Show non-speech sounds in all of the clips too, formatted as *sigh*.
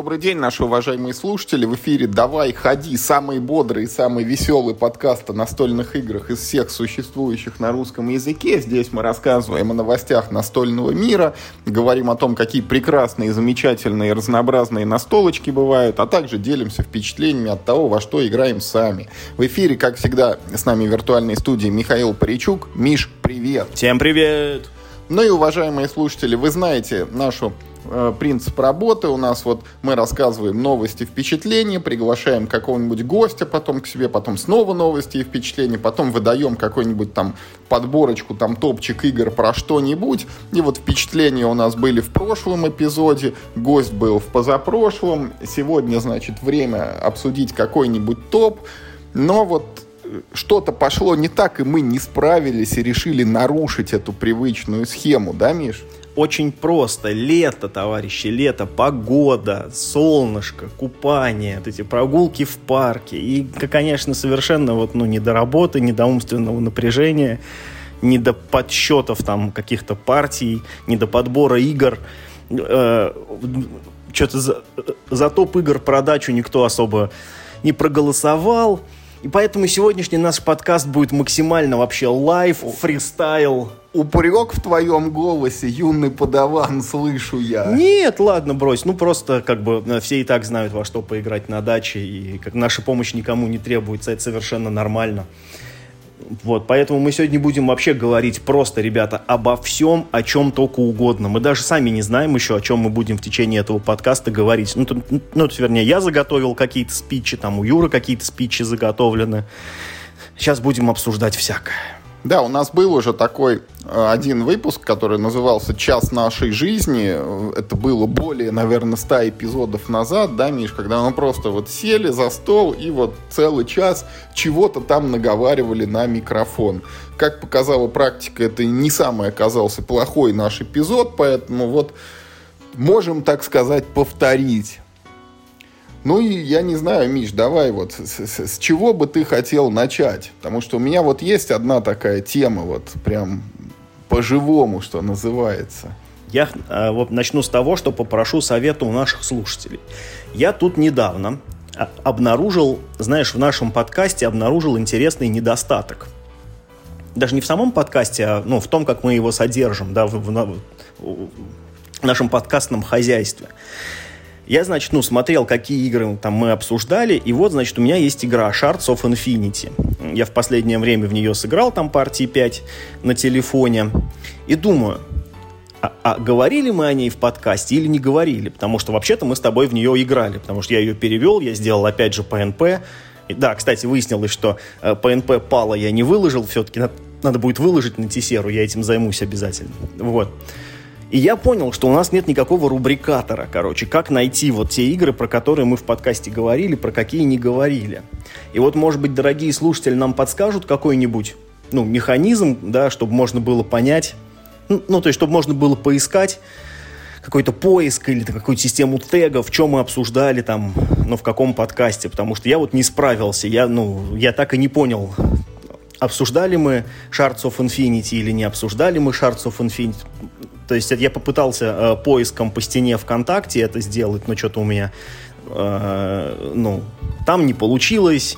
Добрый день, наши уважаемые слушатели. В эфире «Давай, ходи» самый бодрый и самый веселый подкаст о настольных играх из всех существующих на русском языке. Здесь мы рассказываем о новостях настольного мира, говорим о том, какие прекрасные, замечательные, разнообразные настолочки бывают, а также делимся впечатлениями от того, во что играем сами. В эфире, как всегда, с нами в виртуальной студии Михаил Паричук. Миш, привет! Всем привет! Ну и, уважаемые слушатели, вы знаете нашу принцип работы. У нас вот мы рассказываем новости, впечатления, приглашаем какого-нибудь гостя потом к себе, потом снова новости и впечатления, потом выдаем какой-нибудь там подборочку, там топчик игр про что-нибудь. И вот впечатления у нас были в прошлом эпизоде, гость был в позапрошлом. Сегодня, значит, время обсудить какой-нибудь топ. Но вот э, что-то пошло не так, и мы не справились и решили нарушить эту привычную схему, да, Миш? Очень просто. Лето, товарищи, лето, погода, солнышко, купание, вот эти прогулки в парке. И, конечно, совершенно вот, ну, не до работы, не до умственного напряжения, не до подсчетов там каких-то партий, не до подбора игр. Э, что-то за, за топ игр продачу никто особо не проголосовал. И поэтому сегодняшний наш подкаст будет максимально вообще live, фристайл, упрек в твоем голосе, юный падаван, слышу я. Нет, ладно, брось. Ну, просто как бы э, все и так знают, во что поиграть на даче, и как наша помощь никому не требуется, это совершенно нормально. Вот, поэтому мы сегодня будем вообще говорить просто, ребята, обо всем, о чем только угодно. Мы даже сами не знаем еще, о чем мы будем в течение этого подкаста говорить. Ну, то, ну то, вернее, я заготовил какие-то спичи, там у Юры какие-то спичи заготовлены. Сейчас будем обсуждать всякое. Да, у нас был уже такой э, один выпуск, который назывался «Час нашей жизни». Это было более, наверное, ста эпизодов назад, да, Миш, когда мы просто вот сели за стол и вот целый час чего-то там наговаривали на микрофон. Как показала практика, это не самый оказался плохой наш эпизод, поэтому вот можем, так сказать, повторить. Ну и я не знаю, Миш, давай вот с, с, с чего бы ты хотел начать? Потому что у меня вот есть одна такая тема, вот прям по-живому, что называется. Я э, вот начну с того, что попрошу совета у наших слушателей. Я тут недавно обнаружил, знаешь, в нашем подкасте обнаружил интересный недостаток. Даже не в самом подкасте, а ну, в том, как мы его содержим, да, в, в, в нашем подкастном хозяйстве. Я, значит, ну, смотрел, какие игры там мы обсуждали, и вот, значит, у меня есть игра Shards of Infinity. Я в последнее время в нее сыграл, там партии 5 на телефоне, и думаю, а, а говорили мы о ней в подкасте или не говорили? Потому что вообще-то мы с тобой в нее играли, потому что я ее перевел, я сделал опять же PNP. И, да, кстати, выяснилось, что э, PNP пала я не выложил, все-таки надо, надо будет выложить на Тесеру, я этим займусь обязательно. Вот. И я понял, что у нас нет никакого рубрикатора, короче, как найти вот те игры, про которые мы в подкасте говорили, про какие не говорили. И вот, может быть, дорогие слушатели нам подскажут какой-нибудь, ну, механизм, да, чтобы можно было понять, ну, ну то есть, чтобы можно было поискать какой-то поиск или какую-то систему тегов, чем мы обсуждали там, ну, в каком подкасте, потому что я вот не справился, я, ну, я так и не понял, обсуждали мы Shards of Infinity или не обсуждали мы Shards of Infinity. То есть я попытался э, поиском по стене ВКонтакте это сделать, но что-то у меня, э, ну, там не получилось.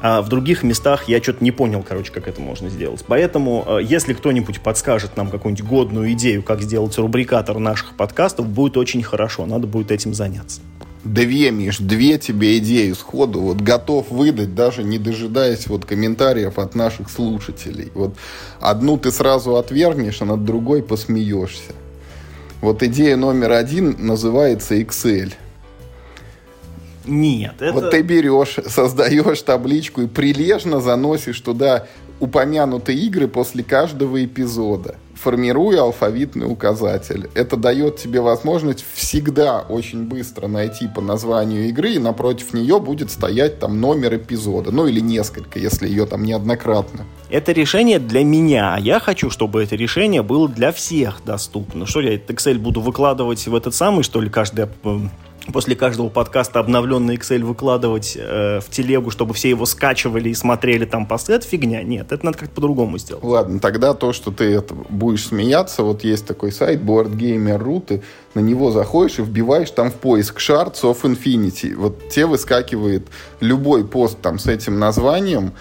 А в других местах я что-то не понял, короче, как это можно сделать. Поэтому, э, если кто-нибудь подскажет нам какую-нибудь годную идею, как сделать рубрикатор наших подкастов, будет очень хорошо. Надо будет этим заняться. Две, Миш, две тебе идеи сходу. Вот готов выдать, даже не дожидаясь вот комментариев от наших слушателей. Вот одну ты сразу отвергнешь, а над другой посмеешься. Вот идея номер один называется Excel. Нет, это... Вот ты берешь, создаешь табличку и прилежно заносишь туда упомянутые игры после каждого эпизода формируя алфавитный указатель. Это дает тебе возможность всегда очень быстро найти по названию игры, и напротив нее будет стоять там номер эпизода, ну или несколько, если ее там неоднократно. Это решение для меня. Я хочу, чтобы это решение было для всех доступно. Что я этот Excel буду выкладывать в этот самый, что ли, каждый после каждого подкаста обновленный Excel выкладывать э, в телегу, чтобы все его скачивали и смотрели там посты, это фигня. Нет, это надо как-то по-другому сделать. Ладно, тогда то, что ты это будешь смеяться, вот есть такой сайт BoardGamer.ru, ты на него заходишь и вбиваешь там в поиск Shards of Infinity. Вот тебе выскакивает любой пост там с этим названием,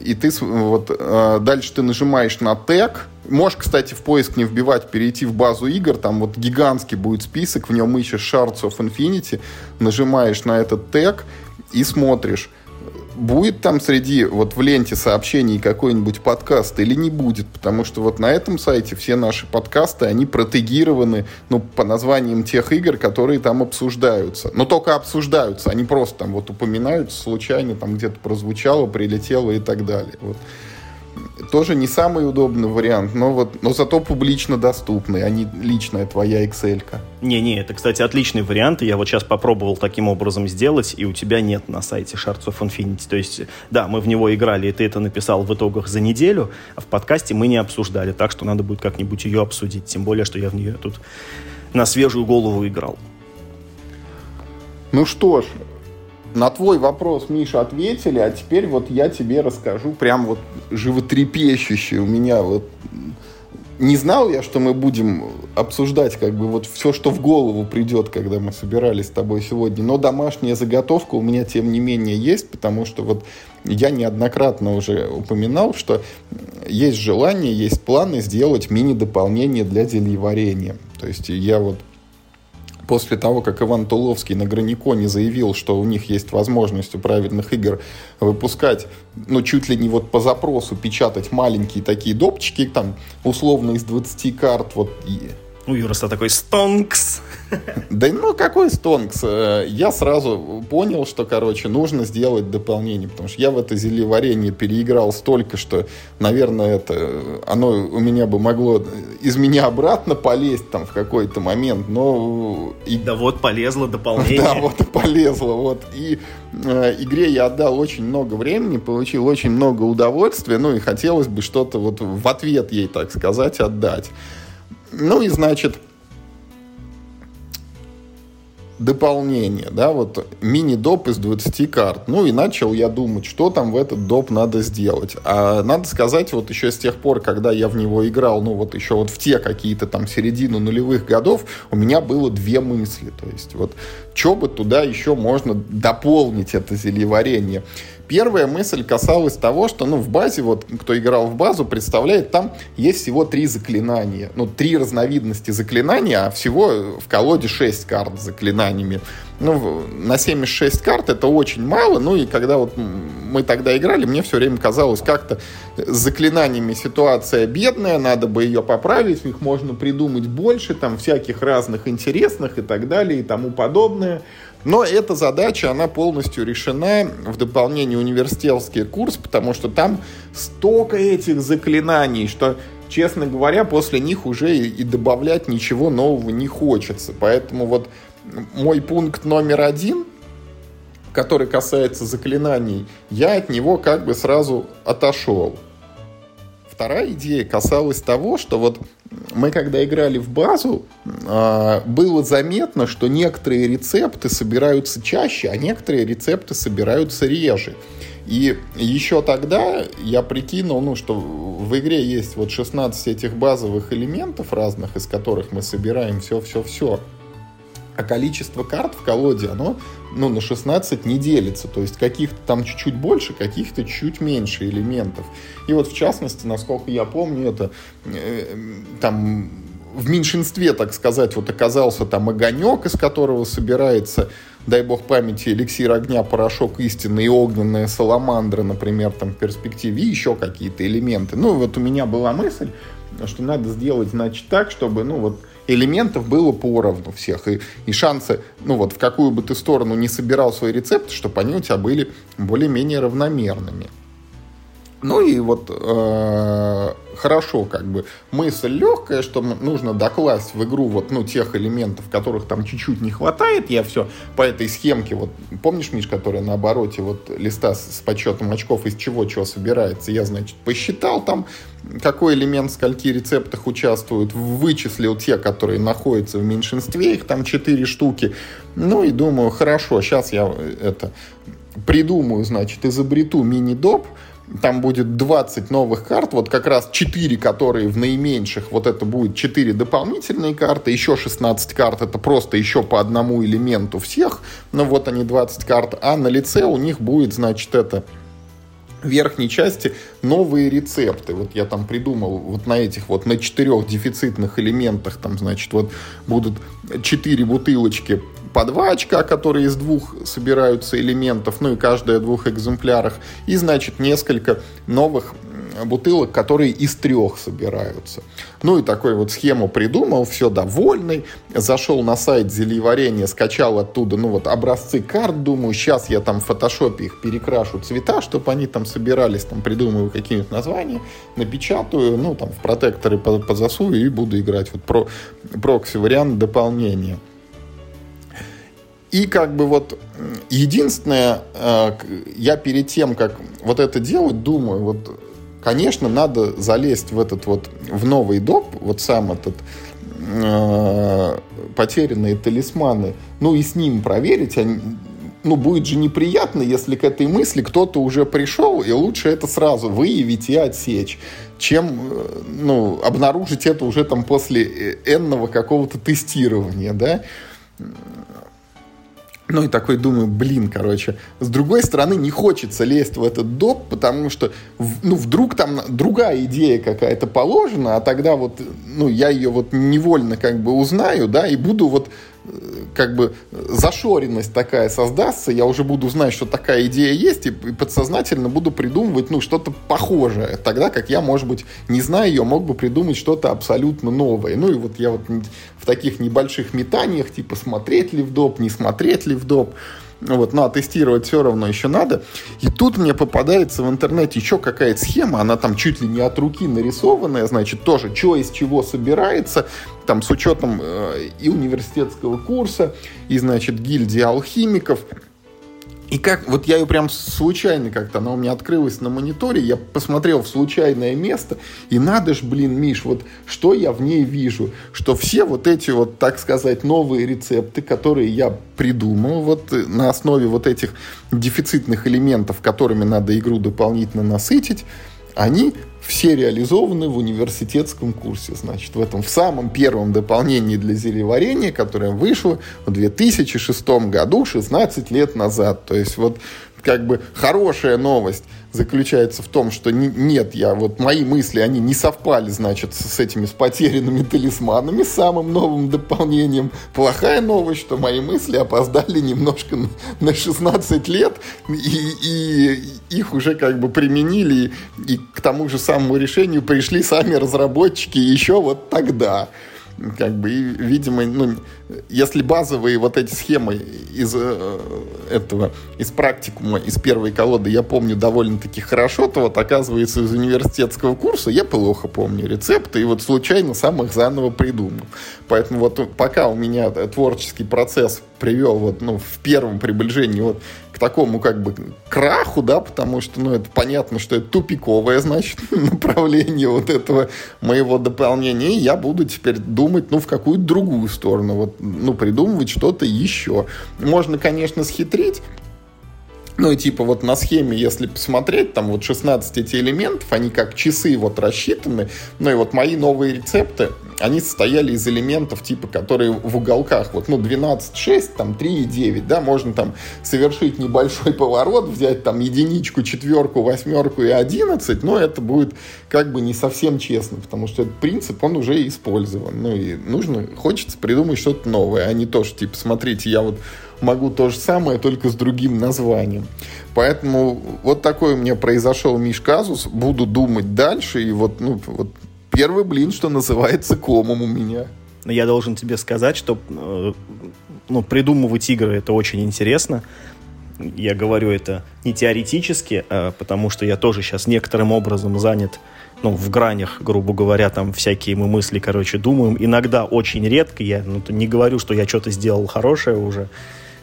и ты вот э, дальше ты нажимаешь на тег, Можешь, кстати, в поиск не вбивать, перейти в базу игр, там вот гигантский будет список, в нем ищешь Shards of Infinity, нажимаешь на этот тег и смотришь, будет там среди, вот в ленте сообщений какой-нибудь подкаст или не будет, потому что вот на этом сайте все наши подкасты, они протегированы, ну, по названиям тех игр, которые там обсуждаются. Но только обсуждаются, они просто там вот упоминаются случайно, там где-то прозвучало, прилетело и так далее. Вот тоже не самый удобный вариант, но вот, но зато публично доступный, а не личная твоя Excel. -ка. Не-не, это, кстати, отличный вариант. Я вот сейчас попробовал таким образом сделать, и у тебя нет на сайте Shards of Infinity. То есть, да, мы в него играли, и ты это написал в итогах за неделю, а в подкасте мы не обсуждали, так что надо будет как-нибудь ее обсудить. Тем более, что я в нее тут на свежую голову играл. Ну что ж, на твой вопрос, Миша, ответили, а теперь вот я тебе расскажу прям вот животрепещущий у меня вот не знал я, что мы будем обсуждать как бы вот все, что в голову придет, когда мы собирались с тобой сегодня. Но домашняя заготовка у меня, тем не менее, есть, потому что вот я неоднократно уже упоминал, что есть желание, есть планы сделать мини-дополнение для зельеварения. То есть я вот после того, как Иван Туловский на Граниконе заявил, что у них есть возможность у правильных игр выпускать, ну, чуть ли не вот по запросу печатать маленькие такие допчики, там, условно из 20 карт, вот, и у Юроса такой стонкс. *laughs* Да ну какой стонкс? Э, я сразу понял, что, короче, нужно сделать дополнение, потому что я в это зельеварение переиграл столько, что, наверное, это оно у меня бы могло из меня обратно полезть там в какой-то момент, но... И... Да вот полезло дополнение. *laughs* Да, вот и полезло, вот. И э, игре я отдал очень много времени, получил очень много удовольствия, ну и хотелось бы что-то вот в ответ ей, так сказать, отдать. Ну и, значит, дополнение, да, вот мини-доп из 20 карт. Ну и начал я думать, что там в этот доп надо сделать. А надо сказать, вот еще с тех пор, когда я в него играл, ну вот еще вот в те какие-то там середину нулевых годов, у меня было две мысли. То есть вот, что бы туда еще можно дополнить это зельеварение. Первая мысль касалась того, что ну, в базе, вот кто играл в базу, представляет, там есть всего три заклинания. Ну, три разновидности заклинания, а всего в колоде шесть карт с заклинаниями. Ну, на 76 карт это очень мало. Ну, и когда вот мы тогда играли, мне все время казалось, как-то с заклинаниями ситуация бедная, надо бы ее поправить, их можно придумать больше, там всяких разных интересных и так далее и тому подобное. Но эта задача, она полностью решена в дополнении университетский курс, потому что там столько этих заклинаний, что, честно говоря, после них уже и добавлять ничего нового не хочется. Поэтому вот мой пункт номер один, который касается заклинаний, я от него как бы сразу отошел. Вторая идея касалась того, что вот мы когда играли в базу, а, было заметно, что некоторые рецепты собираются чаще, а некоторые рецепты собираются реже. И еще тогда я прикинул, ну, что в игре есть вот 16 этих базовых элементов разных, из которых мы собираем все-все-все. А количество карт в колоде, оно ну, на 16 не делится. То есть каких-то там чуть-чуть больше, каких-то чуть меньше элементов. И вот в частности, насколько я помню, это э, там в меньшинстве, так сказать, вот оказался там огонек, из которого собирается, дай бог памяти, эликсир огня, порошок истины и огненная саламандра, например, там в перспективе, и еще какие-то элементы. Ну, вот у меня была мысль, что надо сделать, значит, так, чтобы, ну, вот элементов было поровну всех. И, и шансы, ну вот, в какую бы ты сторону не собирал свой рецепт, чтобы они у тебя были более-менее равномерными. Ну и вот э, хорошо, как бы мысль легкая, что нужно докласть в игру вот, ну, тех элементов, которых там чуть-чуть не хватает, я все по этой схемке, вот, помнишь, Миш, которая на обороте вот листа с, с подсчетом очков, из чего чего собирается, я, значит, посчитал там, какой элемент скольки рецептах участвует, вычислил те, которые находятся в меньшинстве, их там 4 штуки, ну и думаю, хорошо, сейчас я э, это придумаю, значит, изобрету мини-доп, там будет 20 новых карт, вот как раз 4, которые в наименьших, вот это будет 4 дополнительные карты, еще 16 карт, это просто еще по одному элементу всех, ну вот они 20 карт, а на лице у них будет, значит, это верхней части новые рецепты. Вот я там придумал вот на этих вот, на четырех дефицитных элементах, там, значит, вот будут четыре бутылочки по два очка, которые из двух собираются элементов, ну и каждая в двух экземплярах, и, значит, несколько новых бутылок, которые из трех собираются. Ну и такой вот схему придумал, все довольный, зашел на сайт зельеварения, скачал оттуда, ну вот образцы карт, думаю, сейчас я там в фотошопе их перекрашу цвета, чтобы они там собирались, там придумаю какие-нибудь названия, напечатаю, ну там в протекторы позасую и буду играть вот про прокси вариант дополнения. И как бы вот единственное, э, я перед тем, как вот это делать, думаю, вот, конечно, надо залезть в этот вот, в новый доп, вот сам этот э, потерянные талисманы, ну и с ним проверить, они, ну, будет же неприятно, если к этой мысли кто-то уже пришел, и лучше это сразу выявить и отсечь, чем, э, ну, обнаружить это уже там после энного какого-то тестирования, да. Ну и такой думаю, блин, короче. С другой стороны, не хочется лезть в этот доп, потому что, ну, вдруг там другая идея какая-то положена, а тогда вот, ну, я ее вот невольно как бы узнаю, да, и буду вот как бы зашоренность такая создастся, я уже буду знать, что такая идея есть, и подсознательно буду придумывать, ну, что-то похожее. Тогда как я, может быть, не зная ее, мог бы придумать что-то абсолютно новое. Ну, и вот я вот в таких небольших метаниях, типа, смотреть ли в доп, не смотреть ли в доп, вот, но тестировать все равно еще надо. И тут мне попадается в интернете еще какая-то схема, она там чуть ли не от руки нарисованная, значит, тоже, что из чего собирается, там с учетом э, и университетского курса, и, значит, гильдии алхимиков – и как, вот я ее прям случайно как-то, она у меня открылась на мониторе, я посмотрел в случайное место, и надо ж, блин, Миш, вот что я в ней вижу, что все вот эти вот, так сказать, новые рецепты, которые я придумал, вот на основе вот этих дефицитных элементов, которыми надо игру дополнительно насытить, они все реализованы в университетском курсе. Значит, в этом в самом первом дополнении для зельеварения, которое вышло в 2006 году, 16 лет назад. То есть вот как бы хорошая новость заключается в том, что не, нет, я вот мои мысли, они не совпали, значит, с, с этими с потерянными талисманами, самым новым дополнением. Плохая новость, что мои мысли опоздали немножко на, на 16 лет, и, и их уже как бы применили, и, и к тому же самому решению пришли сами разработчики еще вот тогда как бы, и, видимо, ну, если базовые вот эти схемы из э, этого, из практикума, из первой колоды я помню довольно-таки хорошо, то вот, оказывается, из университетского курса я плохо помню рецепты, и вот случайно сам их заново придумал. Поэтому вот пока у меня творческий процесс привел вот, ну, в первом приближении вот к такому как бы краху, да, потому что, ну, это понятно, что это тупиковое, значит, *laughs* направление вот этого моего дополнения, и я буду теперь думать, ну, в какую-то другую сторону, вот, ну, придумывать что-то еще. Можно, конечно, схитрить, ну и типа вот на схеме, если посмотреть, там вот 16 эти элементов, они как часы вот рассчитаны. Ну и вот мои новые рецепты, они состояли из элементов типа, которые в уголках, вот, ну, 12, 6, там, 3 и 9, да, можно там совершить небольшой *laughs* поворот, взять там единичку, четверку, восьмерку и 11, но это будет как бы не совсем честно, потому что этот принцип, он уже использован, ну и нужно, хочется придумать что-то новое, а не то, что, типа, смотрите, я вот могу то же самое, только с другим названием. Поэтому вот такой у меня произошел Миш казус. Буду думать дальше. И вот, ну, вот первый блин, что называется, комом у меня. Я должен тебе сказать, что э, ну, придумывать игры это очень интересно. Я говорю это не теоретически, а потому что я тоже сейчас некоторым образом занят ну, в гранях, грубо говоря, там всякие мы мысли, короче, думаем. Иногда очень редко, я ну, не говорю, что я что-то сделал хорошее уже,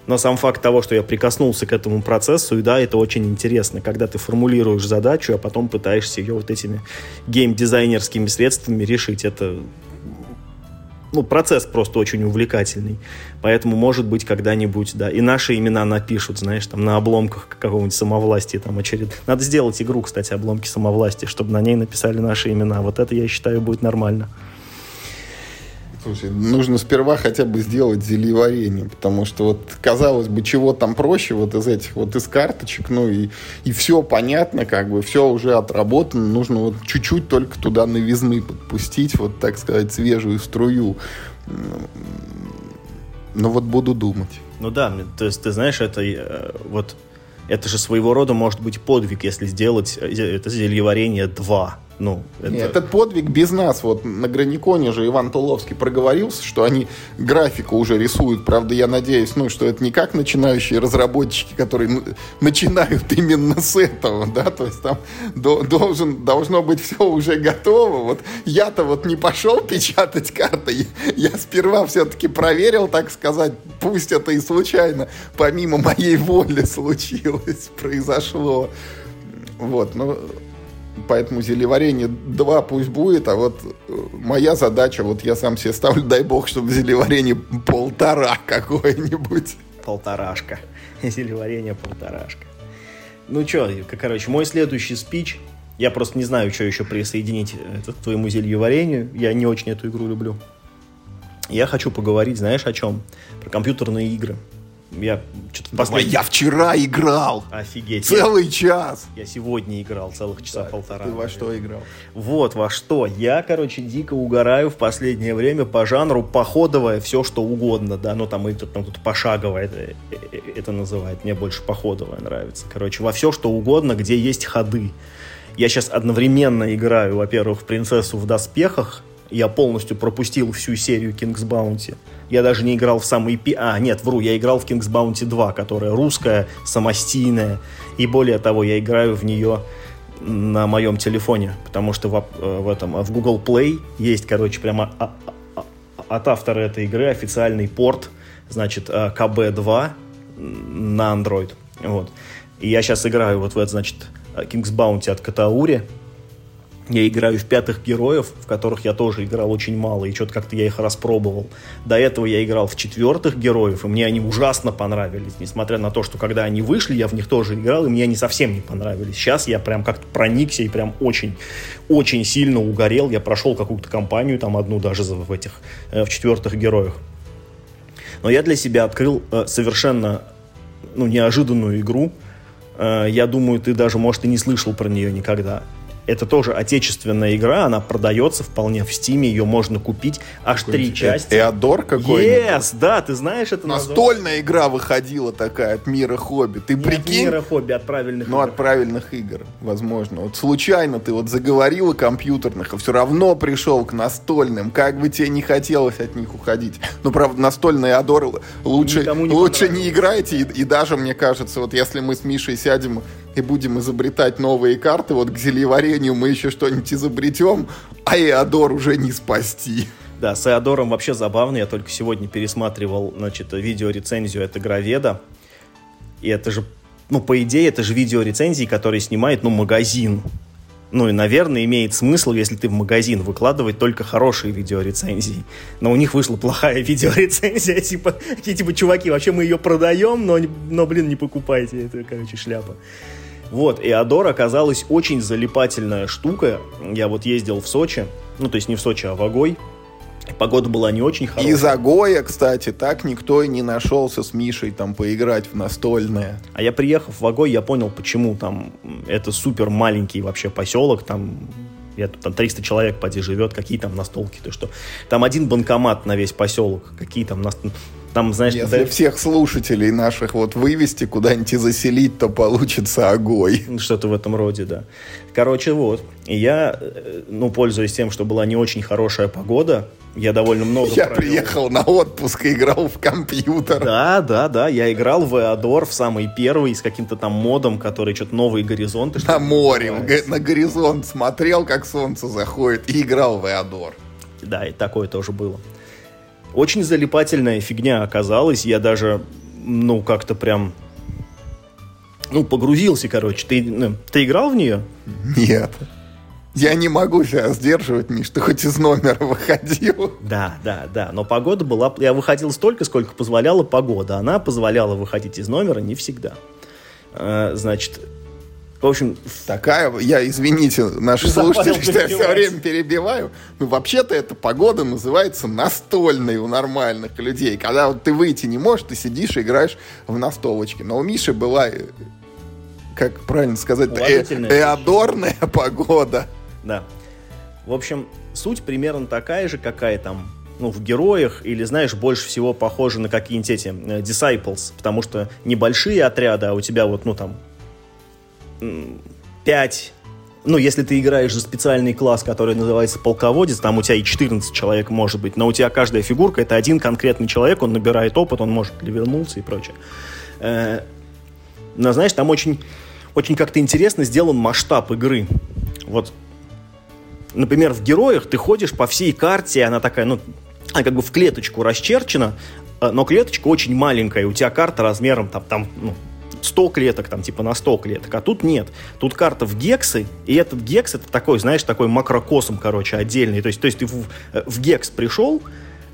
но сам факт того, что я прикоснулся к этому процессу, и да, это очень интересно, когда ты формулируешь задачу, а потом пытаешься ее вот этими геймдизайнерскими средствами решить. Это ну, процесс просто очень увлекательный. Поэтому, может быть, когда-нибудь, да, и наши имена напишут, знаешь, там, на обломках какого-нибудь самовластия, там, очеред... Надо сделать игру, кстати, обломки самовластия, чтобы на ней написали наши имена. Вот это, я считаю, будет нормально. Слушай, нужно сперва хотя бы сделать зельеварение, потому что вот, казалось бы, чего там проще вот из этих вот из карточек, ну и, и все понятно, как бы, все уже отработано, нужно вот чуть-чуть только туда новизны подпустить, вот, так сказать, свежую струю. Ну вот буду думать. Ну да, то есть ты знаешь, это э, вот это же своего рода может быть подвиг, если сделать э, это зельеварение 2 ну, это... Этот подвиг без нас. Вот на Граниконе же Иван Туловский проговорился, что они графику уже рисуют. Правда, я надеюсь, ну, что это не как начинающие разработчики, которые начинают именно с этого, да, то есть там должен, должно быть все уже готово. Вот я-то вот не пошел печатать карты, я сперва все-таки проверил, так сказать, пусть это и случайно, помимо моей воли случилось, *laughs* произошло. Вот, ну, Поэтому зелеварение 2 пусть будет, а вот э, моя задача, вот я сам себе ставлю, дай бог, чтобы зелеварение полтора *laughs* какое-нибудь. Полторашка. *laughs* Зелеварение полторашка. Ну что, короче, мой следующий спич, я просто не знаю, что еще присоединить э, это к твоему зельеварению, я не очень эту игру люблю. Я хочу поговорить, знаешь, о чем? Про компьютерные игры. Я что-то последний... Я вчера играл. Офигеть. Целый час. Я сегодня играл целых часа так, полтора. Ты во что играл? Вот во что. Я, короче, дико угораю в последнее время по жанру походовое все, что угодно, да, ну там это там тут пошаговое это, э, э, это называет. Мне больше походовое нравится. Короче, во все, что угодно, где есть ходы. Я сейчас одновременно играю, во-первых, в принцессу в доспехах, я полностью пропустил всю серию King's Bounty. Я даже не играл в самый... Пи... А, нет, вру, я играл в King's Bounty 2, которая русская, самостийная. И более того, я играю в нее на моем телефоне, потому что в, э, в этом в Google Play есть, короче, прямо от автора этой игры официальный порт, значит, КБ2 на Android. Вот. И я сейчас играю вот в этот, значит, King's Bounty от Катаури, я играю в пятых героев, в которых я тоже играл очень мало, и что-то как-то я их распробовал. До этого я играл в четвертых героев, и мне они ужасно понравились. Несмотря на то, что когда они вышли, я в них тоже играл, и мне они совсем не понравились. Сейчас я прям как-то проникся и прям очень, очень сильно угорел. Я прошел какую-то кампанию, там одну даже в этих, э, в четвертых героях. Но я для себя открыл э, совершенно ну, неожиданную игру. Э, я думаю, ты даже, может, и не слышал про нее никогда это тоже отечественная игра, она продается вполне в Стиме, ее можно купить. Аж три части. Эодор какой-нибудь? Yes, да, ты знаешь это Настольная название? игра выходила такая от мира хобби. Ты Не прикинь? от мира хобби, от правильных ну, игр. Ну, от правильных игр, возможно. Вот случайно ты вот заговорил о компьютерных, а все равно пришел к настольным. Как бы тебе не хотелось от них уходить. Ну, правда, настольный Эодор лучше, не лучше не играйте. И, и даже, мне кажется, вот если мы с Мишей сядем и будем изобретать новые карты, вот к зельеварению мы еще что-нибудь изобретем, а Эодор уже не спасти. Да, с Эодором вообще забавно. Я только сегодня пересматривал, значит, видеорецензию от Игроведа. И это же, ну, по идее, это же видеорецензии, которые снимает, ну, магазин. Ну и, наверное, имеет смысл, если ты в магазин выкладывать только хорошие видеорецензии. Но у них вышла плохая *laughs* видеорецензия, типа, такие, типа, чуваки, вообще мы ее продаем, но, но блин, не покупайте, это, короче, шляпа. Вот, и Адор оказалась очень залипательная штука. Я вот ездил в Сочи, ну, то есть не в Сочи, а в Огой. Погода была не очень хорошая. Из Агоя, кстати, так никто и не нашелся с Мишей там поиграть в настольное. А я приехав в Агой, я понял, почему там это супер маленький вообще поселок, там я тут там 300 человек поди живет, какие там настолки, ты что? Там один банкомат на весь поселок, какие там настолки там, знаешь, Если да... всех слушателей наших вот вывести куда-нибудь и заселить, то получится огой. Что-то в этом роде, да. Короче, вот. И я, э, ну, пользуясь тем, что была не очень хорошая погода, Я довольно много Я провел. приехал на отпуск и играл в компьютер. Да, да, да. Я играл в Эодор в самый первый с каким-то там модом, который что-то новые горизонты. На море, называется. на горизонт смотрел, как солнце заходит, и играл в Эодор. Да, и такое тоже было. Очень залипательная фигня оказалась. Я даже, ну, как-то прям... Ну, погрузился, короче. Ты, ну, ты играл в нее? Нет. Я не могу себя сдерживать, Миш, ты хоть из номера выходил. Да, да, да. Но погода была... Я выходил столько, сколько позволяла погода. Она позволяла выходить из номера не всегда. Э, Значит, в общем, Такая, я, извините, наши *laughs* слушатели, что я все время перебиваю. Ну, вообще-то эта погода называется настольной у нормальных людей. Когда вот ты выйти не можешь, ты сидишь и играешь в настолочке. Но у Миши была, э, как правильно сказать, э, эодорная *laughs* погода. Да. В общем, суть примерно такая же, какая там ну, в героях, или, знаешь, больше всего похожа на какие-нибудь эти э, Disciples, потому что небольшие отряды, а у тебя вот, ну, там, м, пять ну, если ты играешь за специальный класс, который называется полководец, там у тебя и 14 человек может быть, но у тебя каждая фигурка это один конкретный человек, он набирает опыт, он может левернуться и прочее. Э, Но знаешь, там очень, очень как-то интересно сделан масштаб игры. Вот например, в героях ты ходишь по всей карте, она такая, ну, она как бы в клеточку расчерчена, э, но клеточка очень маленькая, у тебя карта размером там, там ну, 100 клеток, там типа на 100 клеток, а тут нет. Тут карта в гексы, и этот гекс это такой, знаешь, такой макрокосм, короче, отдельный. То есть, то есть ты в, в гекс пришел,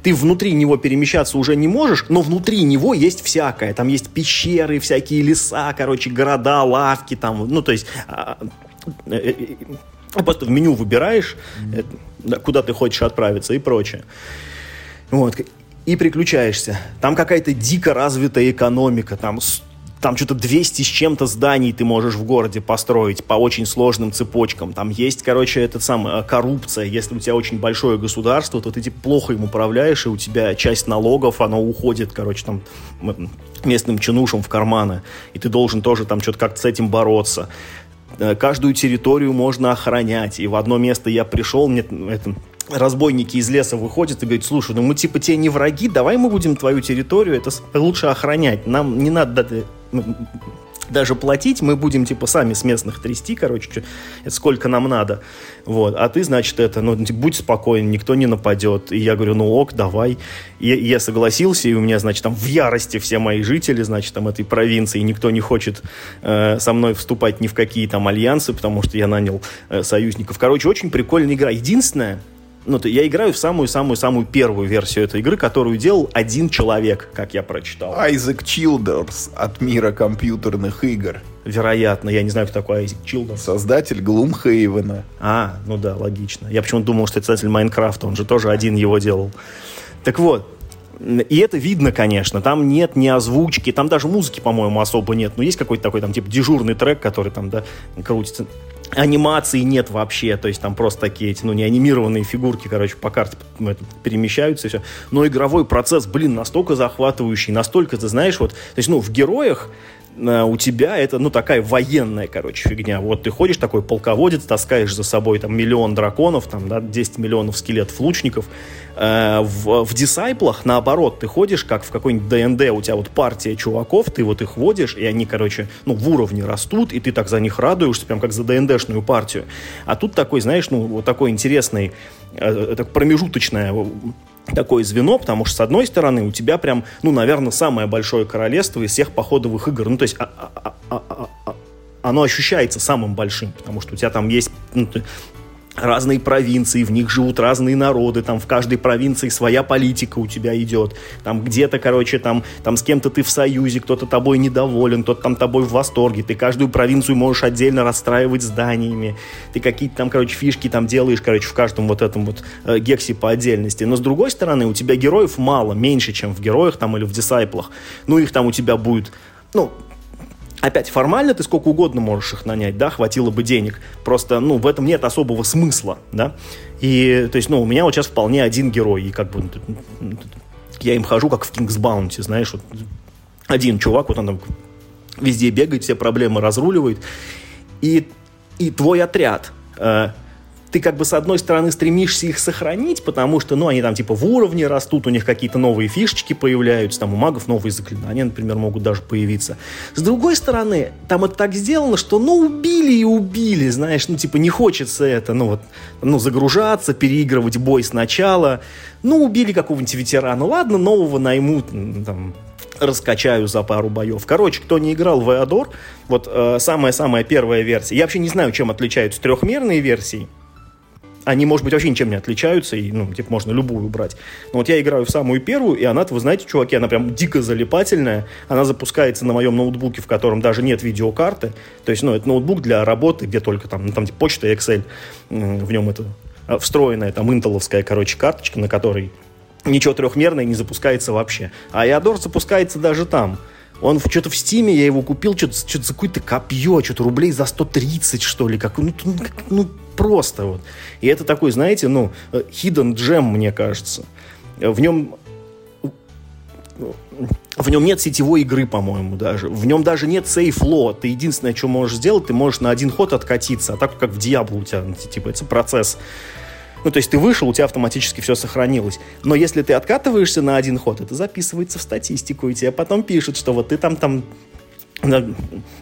ты внутри него перемещаться уже не можешь, но внутри него есть всякое. Там есть пещеры, всякие леса, короче, города, лавки, там, ну, то есть... а, э, э, э, Просто в меню выбираешь, да, куда ты хочешь отправиться и прочее. Вот. И приключаешься. Там какая-то дико развитая экономика. Там, там что-то 200 с чем-то зданий ты можешь в городе построить по очень сложным цепочкам. Там есть, короче, этот сам, э, коррупция. Если у тебя очень большое государство, то ты типа, плохо им управляешь, и у тебя часть налогов, оно уходит, короче, там местным чинушам в карманы. И ты должен тоже там что-то как-то с этим бороться. Э, каждую территорию можно охранять. И в одно место я пришел, мне это, разбойники из леса выходят и говорят, слушай, ну мы типа тебе не враги, давай мы будем твою территорию это лучше охранять. Нам не надо даже платить, мы будем типа сами с местных трясти, короче, сколько нам надо. Вот. А ты, значит, это, ну, типа, будь спокоен, никто не нападет. И я говорю, ну ок, давай. И я согласился, и у меня, значит, там в ярости все мои жители, значит, там этой провинции, никто не хочет э, со мной вступать ни в какие там альянсы, потому что я нанял э, союзников. Короче, очень прикольная игра. Единственное, ну, то я играю в самую-самую-самую первую версию этой игры, которую делал один человек, как я прочитал. Айзек Чилдерс от мира компьютерных игр. Вероятно, я не знаю, кто такой Айзек Чилдерс. Создатель Gloomhaven а. А, ну да, логично. Я почему-то думал, что это создатель Minecraft а, он же тоже один его делал. Так вот, и это видно, конечно. Там нет ни озвучки, там даже музыки, по-моему, особо нет. Но есть какой-то такой там типа дежурный трек, который там, да, крутится. Анимации нет вообще, то есть там просто такие эти, ну, не анимированные фигурки, короче, по карте перемещаются и все. Но игровой процесс, блин, настолько захватывающий, настолько, ты знаешь, вот, то есть, ну, в героях у тебя это, ну, такая военная, короче, фигня. Вот ты ходишь такой полководец, таскаешь за собой там миллион драконов, там, да, 10 миллионов скелетов лучников. Э, в, в дисайплах, наоборот, ты ходишь, как в какой-нибудь ДНД, у тебя вот партия чуваков, ты вот их водишь, и они, короче, ну, в уровне растут, и ты так за них радуешься, прям как за ДНДшную партию. А тут такой, знаешь, ну, вот такой интересный, э, так промежуточное такое звено, потому что, с одной стороны, у тебя прям, ну, наверное, самое большое королевство из всех походовых игр. Ну, то есть, а- а- а- а- а- оно ощущается самым большим, потому что у тебя там есть ну, разные провинции, в них живут разные народы, там в каждой провинции своя политика у тебя идет, там где-то, короче, там, там с кем-то ты в союзе, кто-то тобой недоволен, кто-то там тобой в восторге, ты каждую провинцию можешь отдельно расстраивать зданиями, ты какие-то там, короче, фишки там делаешь, короче, в каждом вот этом вот э, гексе по отдельности, но с другой стороны, у тебя героев мало, меньше, чем в героях там или в дисайплах, ну их там у тебя будет, ну, Опять, формально ты сколько угодно можешь их нанять, да, хватило бы денег. Просто, ну, в этом нет особого смысла, да. И, то есть, ну, у меня вот сейчас вполне один герой, и как бы ну, я им хожу, как в King's Bounty, знаешь, вот один чувак, вот он там везде бегает, все проблемы разруливает. И, и твой отряд, э, ты как бы с одной стороны стремишься их сохранить, потому что, ну, они там типа в уровне растут, у них какие-то новые фишечки появляются, там у магов новые заклинания, например, могут даже появиться. С другой стороны, там это так сделано, что, ну, убили и убили, знаешь, ну, типа не хочется это, ну, вот, ну, загружаться, переигрывать бой сначала, ну, убили какого-нибудь ветерана, ладно, нового наймут, там, раскачаю за пару боев. Короче, кто не играл в Эодор, вот э, самая-самая первая версия, я вообще не знаю, чем отличаются трехмерные версии, они, может быть, вообще ничем не отличаются, и, ну, типа, можно любую брать. Но вот я играю в самую первую, и она, вы знаете, чуваки, она прям дико залипательная. Она запускается на моем ноутбуке, в котором даже нет видеокарты. То есть, ну, это ноутбук для работы, где только там, ну, там, типа, почта и Excel. В нем это а, встроенная, там, интеловская, короче, карточка, на которой ничего трехмерное не запускается вообще. А Иодор запускается даже там. Он что-то в Стиме, я его купил, что-то, что за какое-то копье, что-то рублей за 130, что ли. Как, ну, ну, ну, просто вот. И это такой, знаете, ну, э, hidden gem, мне кажется. В нем в нем нет сетевой игры, по-моему, даже. В нем даже нет сейф-ло. Ты единственное, что можешь сделать, ты можешь на один ход откатиться. А так, как в Diablo у тебя, типа, это процесс ну, то есть ты вышел, у тебя автоматически все сохранилось. Но если ты откатываешься на один ход, это записывается в статистику, и тебе потом пишут, что вот ты там там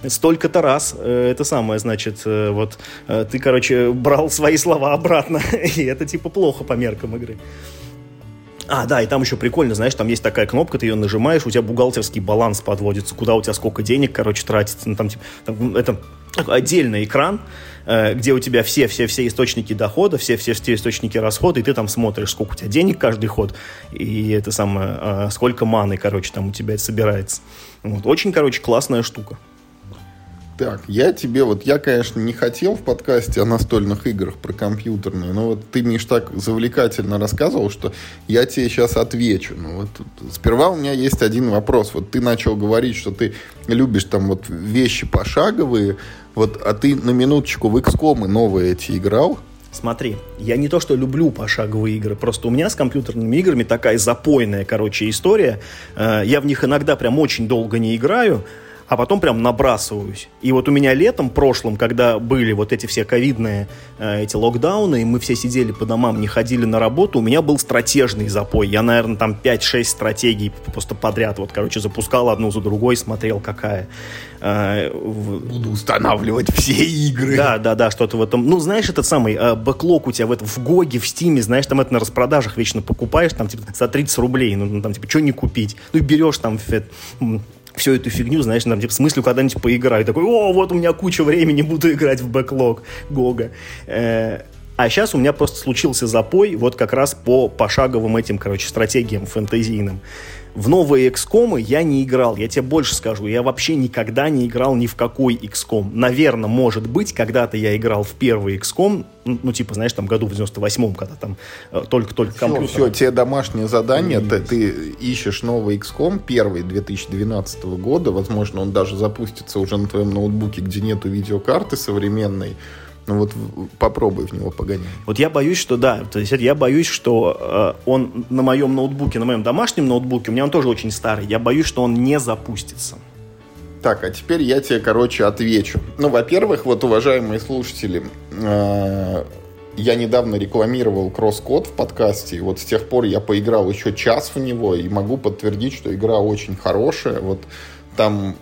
столько-то раз э, это самое, значит, э, вот э, ты, короче, брал свои слова обратно, *laughs* и это типа плохо по меркам игры. А, да, и там еще прикольно, знаешь, там есть такая кнопка, ты ее нажимаешь, у тебя бухгалтерский баланс подводится, куда у тебя сколько денег, короче, тратится. Ну, там, типа, это отдельный экран, э, где у тебя все-все-все источники дохода, все-все-все источники расхода, и ты там смотришь, сколько у тебя денег каждый ход, и это самое, э, сколько маны, короче, там у тебя собирается. Вот. Очень, короче, классная штука. Так, я тебе, вот я, конечно, не хотел в подкасте о настольных играх про компьютерные, но вот ты, Миш, так завлекательно рассказывал, что я тебе сейчас отвечу. Ну, вот, сперва у меня есть один вопрос. Вот ты начал говорить, что ты любишь там вот вещи пошаговые, вот, а ты на минуточку в XCOM новые эти играл? Смотри, я не то, что люблю пошаговые игры, просто у меня с компьютерными играми такая запойная, короче, история. Э, я в них иногда прям очень долго не играю, а потом прям набрасываюсь. И вот у меня летом прошлым, когда были вот эти все ковидные э, эти локдауны, и мы все сидели по домам, не ходили на работу, у меня был стратежный запой. Я, наверное, там 5-6 стратегий просто подряд, вот, короче, запускал одну за другой, смотрел, какая. Э, Буду устанавливать все игры. Да, да, да, что-то в этом. Ну, знаешь, этот самый э, backlog у тебя в этом, в GOG е, в Steam е, знаешь, там это на распродажах вечно покупаешь, там, типа, за 30 рублей, ну, там, типа, что не купить? Ну, и берешь там всю эту фигню, знаешь, там, типа, в смысле, когда-нибудь поиграю. Такой, о, вот у меня куча времени, буду играть в backlog GOG а. Э, а сейчас у меня просто случился запой вот как раз по пошаговым этим, короче, стратегиям фэнтезийным. В новые XCOM я не играл, я тебе больше скажу, я вообще никогда не играл ни в какой XCOM. Наверное, может быть, когда-то я играл в первый XCOM, ну, типа, знаешь, там году в 98-м, когда там э, только-только все, компьютер. Все, тебе домашнее задание, ты, ты ищешь новый XCOM, первый 2012 года, возможно, он даже запустится уже на твоем ноутбуке, где нету видеокарты современной, ну вот попробуй в него погонять. Вот я боюсь, что да. То есть я боюсь, что э, он на моем ноутбуке, на моем домашнем ноутбуке, у меня он тоже очень старый, я боюсь, что он не запустится. Так, а теперь я тебе, короче, отвечу. Ну, во-первых, вот, уважаемые слушатели, э, я недавно рекламировал кросс-код в подкасте, и вот с тех пор я поиграл еще час в него, и могу подтвердить, что игра очень хорошая. Вот там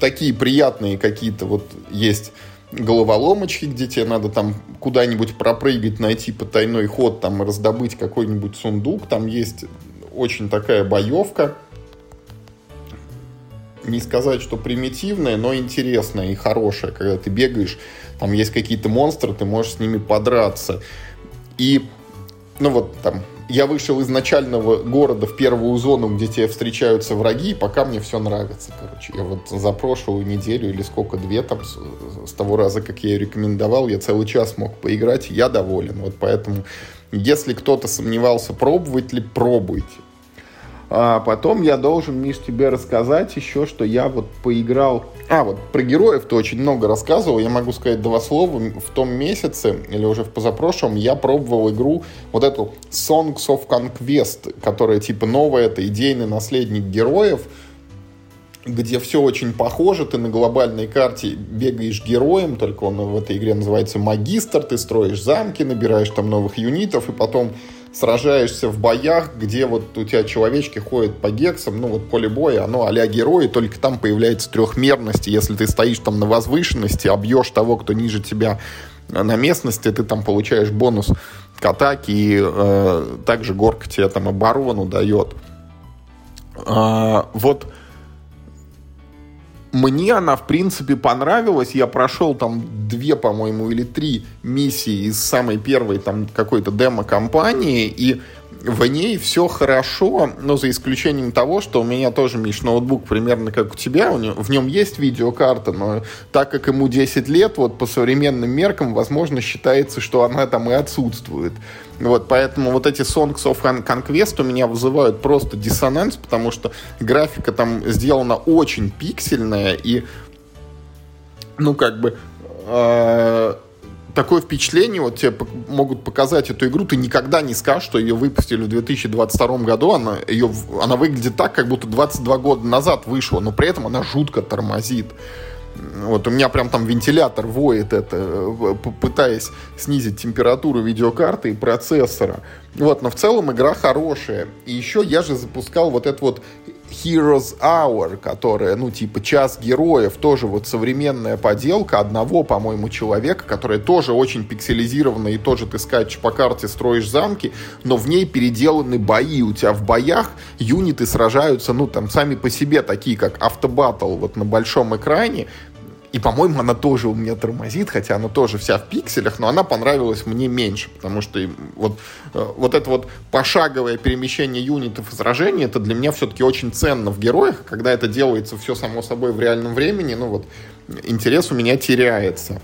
такие приятные какие-то вот есть головоломочки, где тебе надо там куда-нибудь пропрыгать, найти потайной ход, там раздобыть какой-нибудь сундук. Там есть очень такая боевка. Не сказать, что примитивная, но интересная и хорошая. Когда ты бегаешь, там есть какие-то монстры, ты можешь с ними подраться. И, ну вот там, я вышел из начального города в первую зону, где тебе встречаются враги, и пока мне все нравится, короче. Я вот за прошлую неделю или сколько, две там, с, с того раза, как я ее рекомендовал, я целый час мог поиграть, я доволен. Вот поэтому, если кто-то сомневался, пробовать ли, пробуйте. А потом я должен, Миш, тебе рассказать еще, что я вот поиграл... А, вот про героев ты очень много рассказывал. Я могу сказать два слова. В том месяце, или уже в позапрошлом, я пробовал игру, вот эту Songs of Conquest, которая типа новая, это идейный наследник героев. где все очень похоже, ты на глобальной карте бегаешь героем, только он в этой игре называется магистр, ты строишь замки, набираешь там новых юнитов, и потом сражаешься в боях, где вот у тебя человечки ходят по гексам, ну вот поле боя, оно а-ля герои, только там появляется трехмерность, если ты стоишь там на возвышенности, обьешь того, кто ниже тебя на местности, ты там получаешь бонус к атаке, и э, также горка тебе там оборону дает. А, вот мне она, в принципе, понравилась. Я прошел там две, по-моему, или три миссии из самой первой там какой-то демо-компании, и в ней все хорошо, но за исключением того, что у меня тоже, Миш, ноутбук примерно как у тебя, у него, в нем есть видеокарта, но так как ему 10 лет, вот по современным меркам, возможно, считается, что она там и отсутствует. Вот, поэтому вот эти Songs of Conquest у меня вызывают просто диссонанс, потому что графика там сделана очень пиксельная и, ну, как бы, э, такое впечатление, вот тебе могут показать эту игру, ты никогда не скажешь, что ее выпустили в 2022 году, она, ее, она выглядит так, как будто 22 года назад вышла, но при этом она жутко тормозит. Вот у меня прям там вентилятор воет это, пытаясь снизить температуру видеокарты и процессора. Вот, но в целом игра хорошая. И еще я же запускал вот этот вот Heroes Hour, которая, ну, типа, час героев, тоже вот современная поделка одного, по-моему, человека, которая тоже очень пикселизирована, и тоже ты скачешь по карте, строишь замки, но в ней переделаны бои. У тебя в боях юниты сражаются, ну, там, сами по себе, такие как автобаттл вот на большом экране, и, по-моему, она тоже у меня тормозит, хотя она тоже вся в пикселях, но она понравилась мне меньше, потому что вот, э, вот это вот пошаговое перемещение юнитов и сражений, это для меня все-таки очень ценно в героях, когда это делается все само собой в реальном времени, ну вот интерес у меня теряется.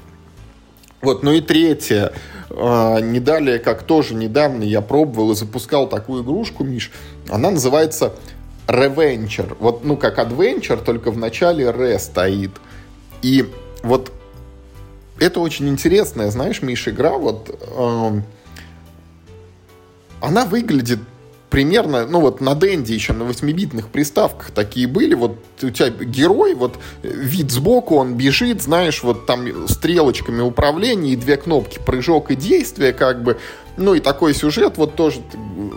Вот, ну и третье. А, не далее, как тоже недавно я пробовал и запускал такую игрушку, Миш. Она называется Reventure. Вот, ну, как Adventure, только в начале Re стоит. И вот это очень интересная, знаешь, Миша, игра. Вот э, она выглядит примерно, ну вот на Денде еще на 8-битных приставках такие были, вот у тебя герой, вот вид сбоку, он бежит, знаешь, вот там стрелочками управления и две кнопки прыжок и действие, как бы, ну и такой сюжет, вот тоже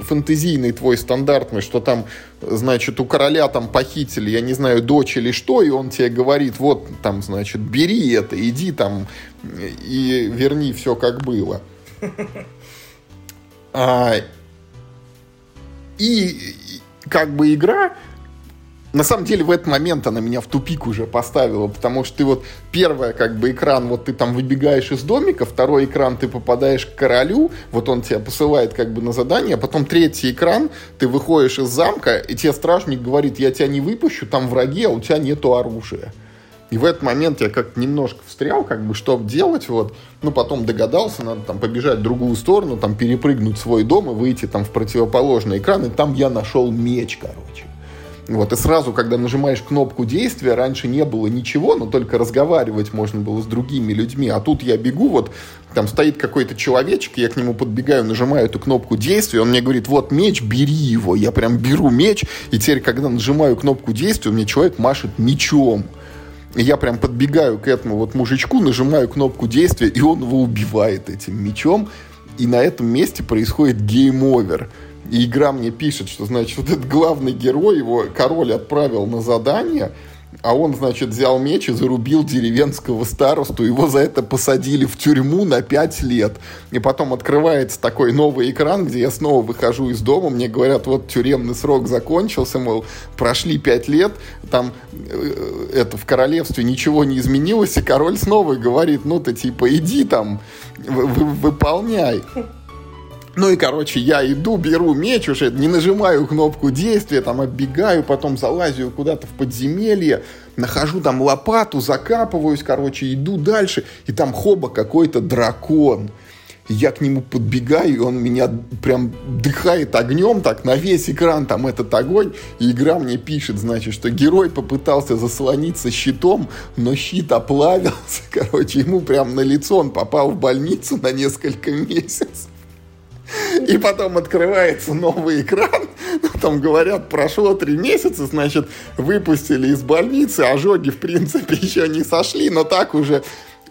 фэнтезийный твой стандартный, что там, значит, у короля там похитили, я не знаю, дочь или что, и он тебе говорит, вот там, значит, бери это, иди там и верни все как было. *laughs* А, и как бы игра на самом деле в этот момент она меня в тупик уже поставила, потому что ты вот первая как бы экран, вот ты там выбегаешь из домика, второй экран ты попадаешь к королю, вот он тебя посылает как бы на задание, а потом третий экран, ты выходишь из замка, и тебе стражник говорит, я тебя не выпущу, там враги, а у тебя нету оружия. И в этот момент я как немножко встрял, как бы, что делать, вот. Ну, потом догадался, надо там побежать в другую сторону, там перепрыгнуть свой дом и выйти там в противоположный экран, и там я нашел меч, короче. Вот, и сразу, когда нажимаешь кнопку действия, раньше не было ничего, но только разговаривать можно было с другими людьми. А тут я бегу, вот там стоит какой-то человечек, я к нему подбегаю, нажимаю эту кнопку действия, он мне говорит, вот меч, бери его. Я прям беру меч, и теперь, когда нажимаю кнопку действия, мне человек машет мечом. И я прям подбегаю к этому вот мужичку, нажимаю кнопку действия, и он его убивает этим мечом. И на этом месте происходит game over. И игра мне пишет, что, значит, вот этот главный герой, его король отправил на задание, а он, значит, взял меч и зарубил деревенского старосту. Его за это посадили в тюрьму на 5 лет. И потом открывается такой новый экран, где я снова выхожу из дома. Мне говорят, вот тюремный срок закончился, мол, прошли 5 лет, там э, это в королевстве ничего не изменилось, и король снова говорит, ну ты типа иди там, выполняй. Ну и, короче, я иду, беру меч уже, не нажимаю кнопку действия, там оббегаю, потом залазю куда-то в подземелье, нахожу там лопату, закапываюсь, короче, иду дальше, и там хоба какой-то дракон. Я к нему подбегаю, и он меня прям дыхает огнем так на весь экран, там этот огонь. И игра мне пишет, значит, что герой попытался заслониться щитом, но щит оплавился. *laughs* Короче, ему прям на лицо он попал в больницу на несколько *laughs* месяцев. И потом открывается новый экран, там говорят, прошло три месяца, значит, выпустили из больницы, ожоги, в принципе, *laughs* еще не сошли, но так уже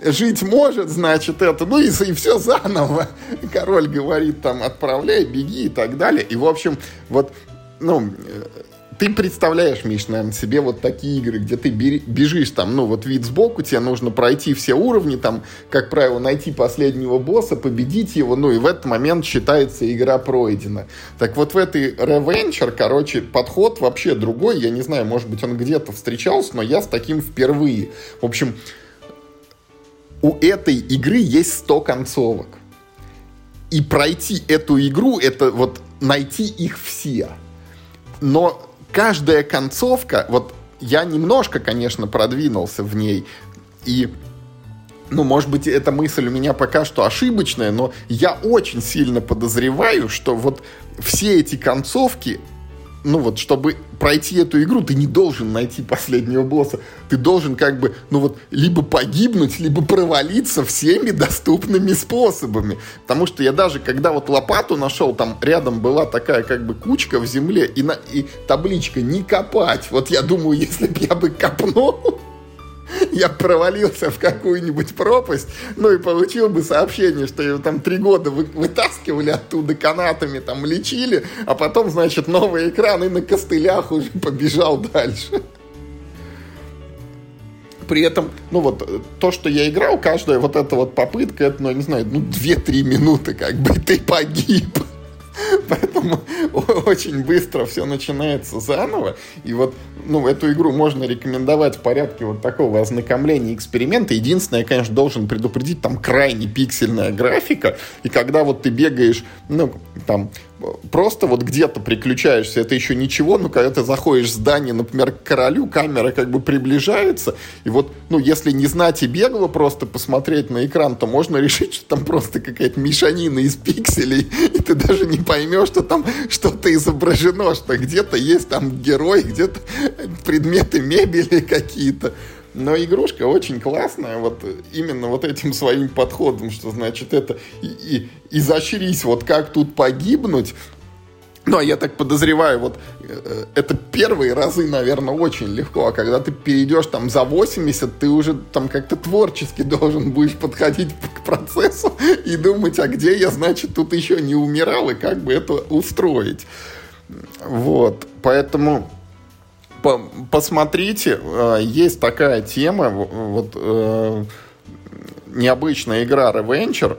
жить может, значит, это, ну и, и все заново. Король говорит там, отправляй, беги и так далее. И, в общем, вот, ну, ты представляешь, Миш, наверное, себе вот такие игры, где ты бежишь там, ну, вот вид сбоку, тебе нужно пройти все уровни, там, как правило, найти последнего босса, победить его, ну, и в этот момент считается игра пройдена. Так вот в этой Reventure, короче, подход вообще другой, я не знаю, может быть, он где-то встречался, но я с таким впервые. В общем, у этой игры есть 100 концовок. И пройти эту игру, это вот найти их все. Но каждая концовка, вот я немножко, конечно, продвинулся в ней, и ну, может быть, эта мысль у меня пока что ошибочная, но я очень сильно подозреваю, что вот все эти концовки, ну вот, чтобы пройти эту игру, ты не должен найти последнего босса. Ты должен как бы, ну вот, либо погибнуть, либо провалиться всеми доступными способами. Потому что я даже, когда вот лопату нашел, там рядом была такая как бы кучка в земле и, на, и табличка «Не копать». Вот я думаю, если бы я бы копнул, я провалился в какую-нибудь пропасть, ну и получил бы сообщение, что его там три года вы, вытаскивали оттуда канатами, там лечили, а потом, значит, новый экран и на костылях уже *laughs* побежал дальше. При этом, ну вот, то, что я играл, каждая вот эта вот попытка, это, ну, не знаю, ну, 2-3 минуты, как бы, ты погиб. *laughs* Поэтому *laughs* очень быстро все начинается заново. И вот ну, эту игру можно рекомендовать в порядке вот такого ознакомления эксперимента. Единственное, я, конечно, должен предупредить, там крайне пиксельная графика. И когда вот ты бегаешь, ну, там, просто вот где-то приключаешься, это еще ничего, но когда ты заходишь в здание, например, к королю, камера как бы приближается, и вот, ну, если не знать и бегло просто посмотреть на экран, то можно решить, что там просто какая-то мешанина из пикселей, и ты даже не поймешь, что там что-то изображено, что где-то есть там герой, где-то предметы мебели какие-то. Но игрушка очень классная, вот именно вот этим своим подходом, что значит это и, и изощрись, вот как тут погибнуть, ну, а я так подозреваю, вот э, это первые разы, наверное, очень легко, а когда ты перейдешь там за 80, ты уже там как-то творчески должен будешь подходить к процессу и думать, а где я, значит, тут еще не умирал, и как бы это устроить. Вот, поэтому посмотрите, э, есть такая тема, вот э, необычная игра Reventure,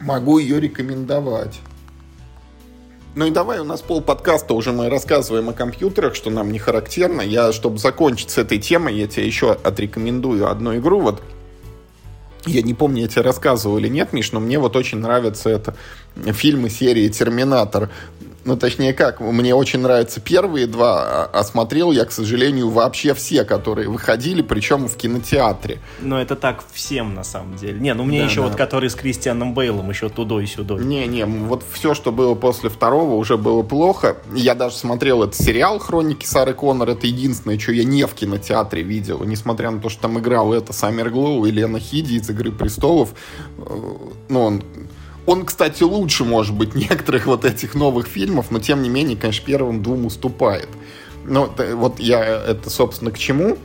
могу ее рекомендовать. Ну и давай, у нас пол подкаста уже мы рассказываем о компьютерах, что нам не характерно. Я, чтобы закончить с этой темой, я тебе еще отрекомендую одну игру. Вот я не помню, я тебе рассказывал или нет, Миш, но мне вот очень нравятся это фильмы серии «Терминатор». Ну, точнее как, мне очень нравятся первые два, а, а смотрел я, к сожалению, вообще все, которые выходили, причем в кинотеатре. Но это так всем, на самом деле. Не, ну мне да, еще да. вот который с Кристианом Бейлом, еще туда и сюда. Не, не, вот все, что было после второго, уже было плохо. Я даже смотрел этот сериал «Хроники Сары Коннор», это единственное, что я не в кинотеатре видел, несмотря на то, что там играл это Саммер Глоу и Лена Хиди из «Игры престолов». Э, ну, он он, кстати, лучше, может быть, *laughs* некоторых вот этих новых фильмов, но тем не менее, конечно, первым двум уступает. Ну, вот я это, собственно, к чему?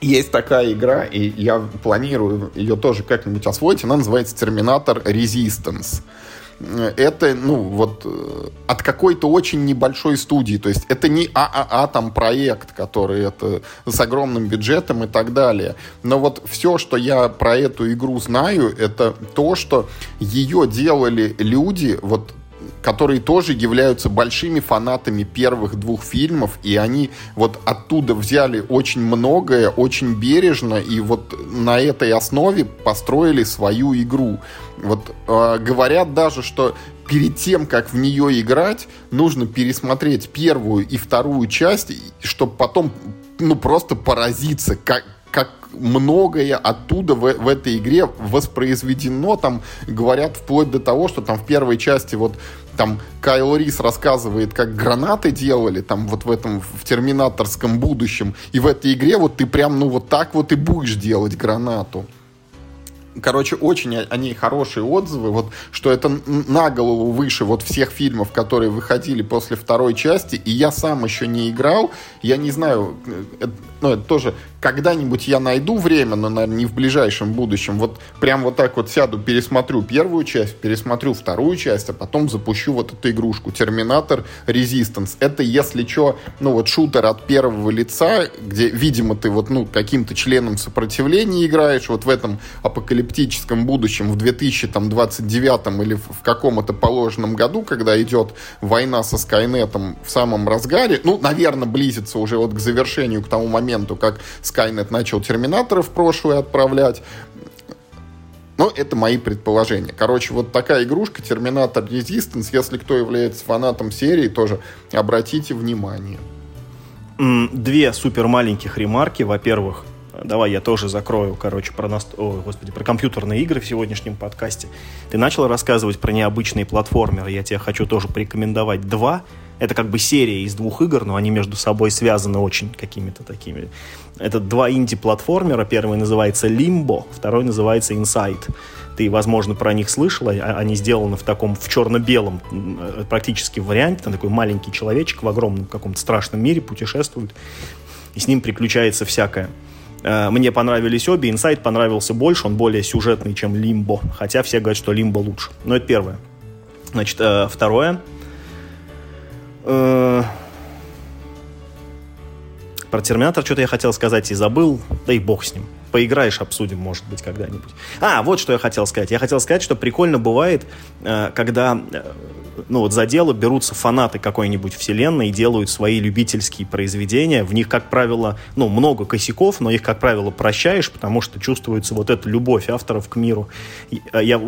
Есть такая игра, и я планирую ее тоже как-нибудь освоить. Она называется Терминатор Resistance это, ну, вот э, от какой-то очень небольшой студии. То есть это не ААА там проект, который это с огромным бюджетом и так далее. Но вот все, что я про эту игру знаю, это то, что ее делали люди, вот которые тоже являются большими фанатами первых двух фильмов, и они вот оттуда взяли очень многое, очень бережно, и вот на этой основе построили свою игру. Вот э, говорят даже, что перед тем, как в нее играть, нужно пересмотреть первую и вторую часть, чтобы потом ну просто поразиться, как, как многое оттуда в, в этой игре воспроизведено. Там говорят вплоть до того, что там в первой части вот там Кайл Рис рассказывает, как гранаты делали, там вот в этом, в терминаторском будущем. И в этой игре вот ты прям, ну вот так вот и будешь делать гранату. Короче, очень о ней хорошие отзывы, вот, что это на голову выше вот всех фильмов, которые выходили после второй части, и я сам еще не играл, я не знаю, это, ну, это тоже когда-нибудь я найду время, но, наверное, не в ближайшем будущем, вот прям вот так вот сяду, пересмотрю первую часть, пересмотрю вторую часть, а потом запущу вот эту игрушку. Терминатор Resistance. Это, если что, ну вот шутер от первого лица, где, видимо, ты вот, ну, каким-то членом сопротивления играешь, вот в этом апокалиптическом будущем в 2029 или в каком-то положенном году, когда идет война со Скайнетом в самом разгаре, ну, наверное, близится уже вот к завершению, к тому моменту, как Skynet начал терминаторов в прошлое отправлять. Но это мои предположения. Короче, вот такая игрушка Терминатор Resistance, если кто является фанатом серии, тоже обратите внимание. Две супер маленьких ремарки. Во-первых, давай я тоже закрою, короче, про, нас... О, господи, про компьютерные игры в сегодняшнем подкасте. Ты начал рассказывать про необычные платформеры. Я тебе хочу тоже порекомендовать два. Это как бы серия из двух игр, но они между собой связаны очень какими-то такими. Это два инди-платформера. Первый называется Limbo, второй называется Inside. Ты, возможно, про них слышала. А, они сделаны в таком, в черно-белом практически варианте. Там такой маленький человечек в огромном каком-то страшном мире путешествует. И с ним приключается всякое. Э, мне понравились обе. Inside понравился больше. Он более сюжетный, чем Limbo. Хотя все говорят, что Limbo лучше. Но это первое. Значит, э, второе — Э, про Терминатор что-то я хотел сказать и забыл, да и бог с ним. Поиграешь, обсудим, может быть, когда-нибудь. А, вот что я хотел сказать. Я хотел сказать, что прикольно бывает, когда ну вот за дело берутся фанаты какой-нибудь вселенной и делают свои любительские произведения. В них, как правило, ну, много косяков, но их, как правило, прощаешь, потому что чувствуется вот эта любовь авторов к миру. Я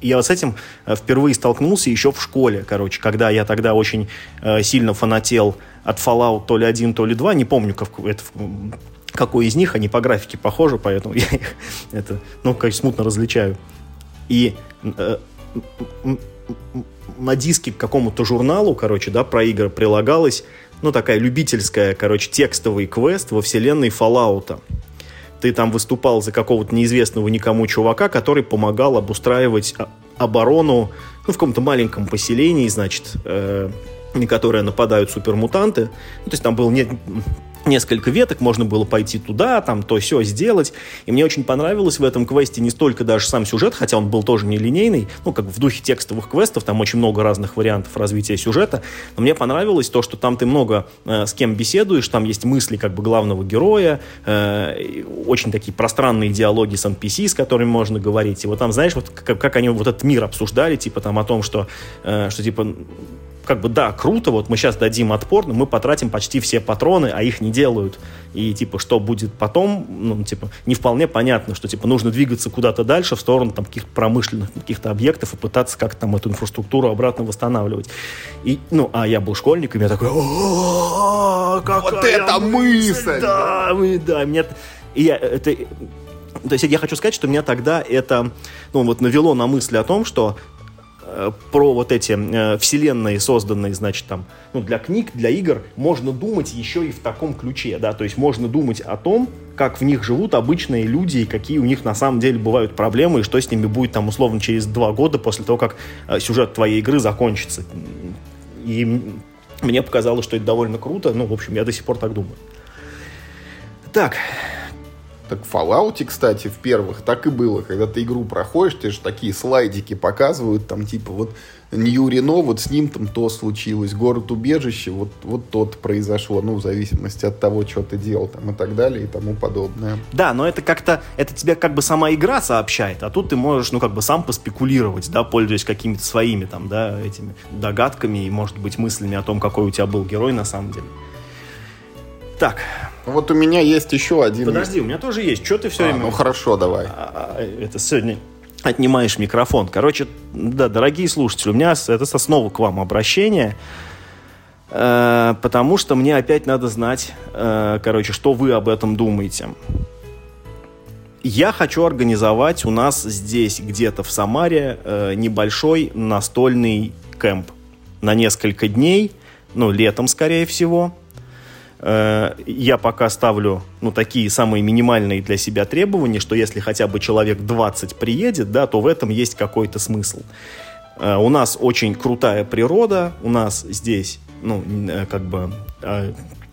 я вот с этим э, впервые столкнулся еще в школе, короче, когда я тогда очень э, сильно фанател от Fallout то ли один, то ли два, не помню, как, это, какой из них, они по графике похожи, поэтому *laughs* я их это, ну, конечно, смутно различаю. И э, на диске к какому-то журналу, короче, да, про игры прилагалась, ну, такая любительская, короче, текстовый квест во вселенной Fallout. Ты там выступал за какого-то неизвестного никому чувака, который помогал обустраивать оборону ну, в каком-то маленьком поселении, значит, э, на которое нападают супермутанты. Ну, то есть там был не, несколько веток, можно было пойти туда, там то все сделать. И мне очень понравилось в этом квесте не столько даже сам сюжет, хотя он был тоже нелинейный, ну, как в духе текстовых квестов, там очень много разных вариантов развития сюжета. Но мне понравилось то, что там ты много э, с кем беседуешь, там есть мысли как бы главного героя, э, очень такие пространные диалоги с NPC, с которыми можно говорить. И вот там, знаешь, вот как, как они вот этот мир обсуждали, типа там о том, что, э, что типа как бы, да, круто, вот мы сейчас дадим отпор, но мы потратим почти все патроны, а их не делают. И, типа, что будет потом, ну, типа, не вполне понятно, что, типа, нужно двигаться куда-то дальше, в сторону, там, каких-то промышленных каких-то объектов и пытаться как-то там эту инфраструктуру обратно восстанавливать. И, ну, а я был школьником, я такой, вот это мысль! Да, да, мне... И я, это, то есть я хочу сказать, что меня тогда это ну, вот навело на мысли о том, что про вот эти э, вселенные, созданные, значит, там, ну, для книг, для игр, можно думать еще и в таком ключе, да, то есть можно думать о том, как в них живут обычные люди и какие у них на самом деле бывают проблемы, и что с ними будет там условно через два года после того, как э, сюжет твоей игры закончится. И мне показалось, что это довольно круто, ну, в общем, я до сих пор так думаю. Так, так в Fallout, кстати, в первых так и было. Когда ты игру проходишь, тебе же такие слайдики показывают, там типа вот Нью-Рено, вот с ним там то случилось, город-убежище, вот, вот тот произошло, ну, в зависимости от того, что ты делал там и так далее и тому подобное. Да, но это как-то, это тебе как бы сама игра сообщает, а тут ты можешь, ну, как бы сам поспекулировать, да, пользуясь какими-то своими там, да, этими догадками и, может быть, мыслями о том, какой у тебя был герой на самом деле. Так, вот у меня есть еще один. Подожди, у меня тоже есть. Что ты все а, время... Ну хорошо, давай. А, а, это сегодня отнимаешь микрофон. Короче, да, дорогие слушатели, у меня это снова к вам обращение, э, потому что мне опять надо знать, э, короче, что вы об этом думаете. Я хочу организовать у нас здесь, где-то в Самаре, э, небольшой настольный кемп на несколько дней, ну, летом, скорее всего. Э, я пока ставлю, ну, такие самые минимальные для себя требования, что если хотя бы человек 20 приедет, да, то в этом есть какой-то смысл. Э, у нас очень крутая природа, у нас здесь, ну, э, как бы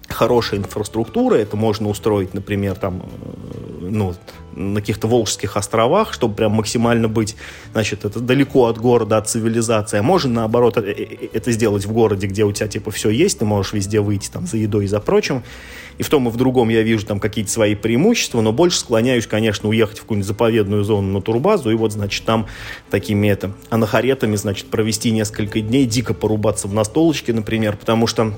хорошая инфраструктура, это можно устроить, например, там, ну, на каких-то Волжских островах, чтобы прям максимально быть, значит, это далеко от города, от цивилизации. А можно, наоборот, э, э, э, это сделать в городе, где у тебя, типа, все есть, ты можешь везде выйти там за едой и за прочим. И в том и в другом я вижу там какие-то свои преимущества, но больше склоняюсь, конечно, уехать в какую-нибудь заповедную зону на турбазу и вот, значит, там такими это, анахаретами, значит, провести несколько дней, дико порубаться в настолочке, например, потому что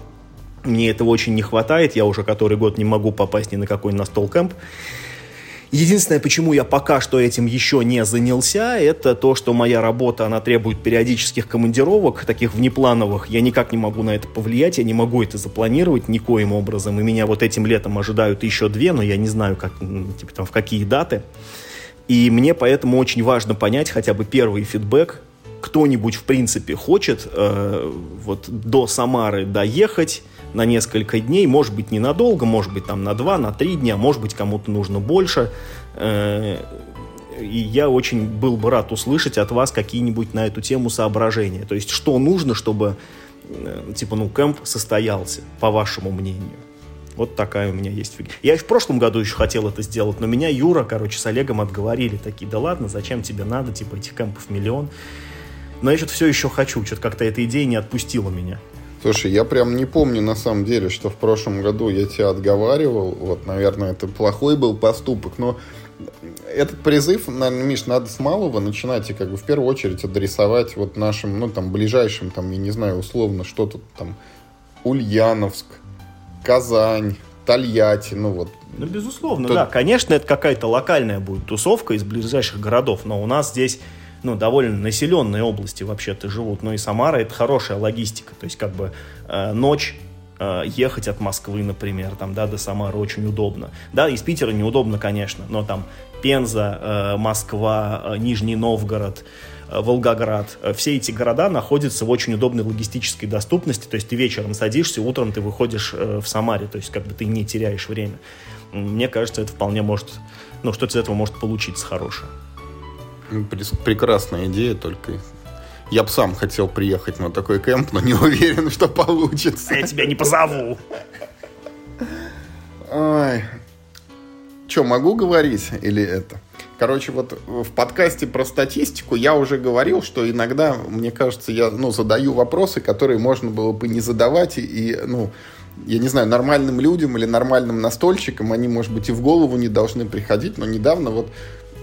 мне этого очень не хватает, я уже который год не могу попасть ни на какой настол кэмп. Единственное, почему я пока что этим еще не занялся, это то, что моя работа, она требует периодических командировок, таких внеплановых. Я никак не могу на это повлиять, я не могу это запланировать никоим образом. И меня вот этим летом ожидают еще две, но я не знаю, как, типа, там, в какие даты. И мне поэтому очень важно понять хотя бы первый фидбэк, кто-нибудь, в принципе, хочет э, вот до Самары доехать, на несколько дней, может быть, ненадолго, может быть, там на два, на три дня, может быть, кому-то нужно больше. Э, и я очень был бы рад услышать от вас какие-нибудь на эту тему соображения. То есть, что нужно, чтобы, э, типа, ну, кемп состоялся, по вашему мнению. Вот такая у меня есть фигня. Я в прошлом году еще хотел это сделать, но меня Юра, короче, с Олегом отговорили. Такие, да ладно, зачем тебе надо, типа, этих кемпов миллион. Но я что-то все еще хочу, что-то как-то эта идея не отпустила меня. Слушай, я прям не помню на самом деле, что в прошлом году я тебя отговаривал. Вот, наверное, это плохой был поступок, но этот призыв, наверное, Миш, надо с малого начинать и как бы в первую очередь адресовать вот нашим, ну, там, ближайшим, там, я не знаю, условно, что тут там, Ульяновск, Казань, Тольятти, ну вот. Ну, безусловно, Тут... да. Конечно, это какая-то локальная будет тусовка из ближайших городов, но у нас здесь ну, довольно населенные области вообще-то живут. Ну и Самара это хорошая логистика. То есть как бы э, ночь э, ехать от Москвы, например, там, да, до Самары очень удобно. Да, из Питера неудобно, конечно, но там Пенза, э, Москва, э, Нижний Новгород, э, Волгоград. Э, все эти города находятся в очень удобной логистической доступности. То есть ты вечером садишься, утром ты выходишь э, в Самаре. То есть как бы ты не теряешь время. Мне кажется, это вполне может, ну, что-то из этого может получиться хорошее. Прекрасная идея, только я бы сам хотел приехать на такой кемп, но не *laughs* уверен, что получится. А я тебя не позову. Ой. Че, могу говорить или это? Короче, вот в подкасте про статистику я уже говорил, что иногда, мне кажется, я ну, задаю вопросы, которые можно было бы не задавать, и, ну, я не знаю, нормальным людям или нормальным настольщикам, они, может быть, и в голову не должны приходить, но недавно вот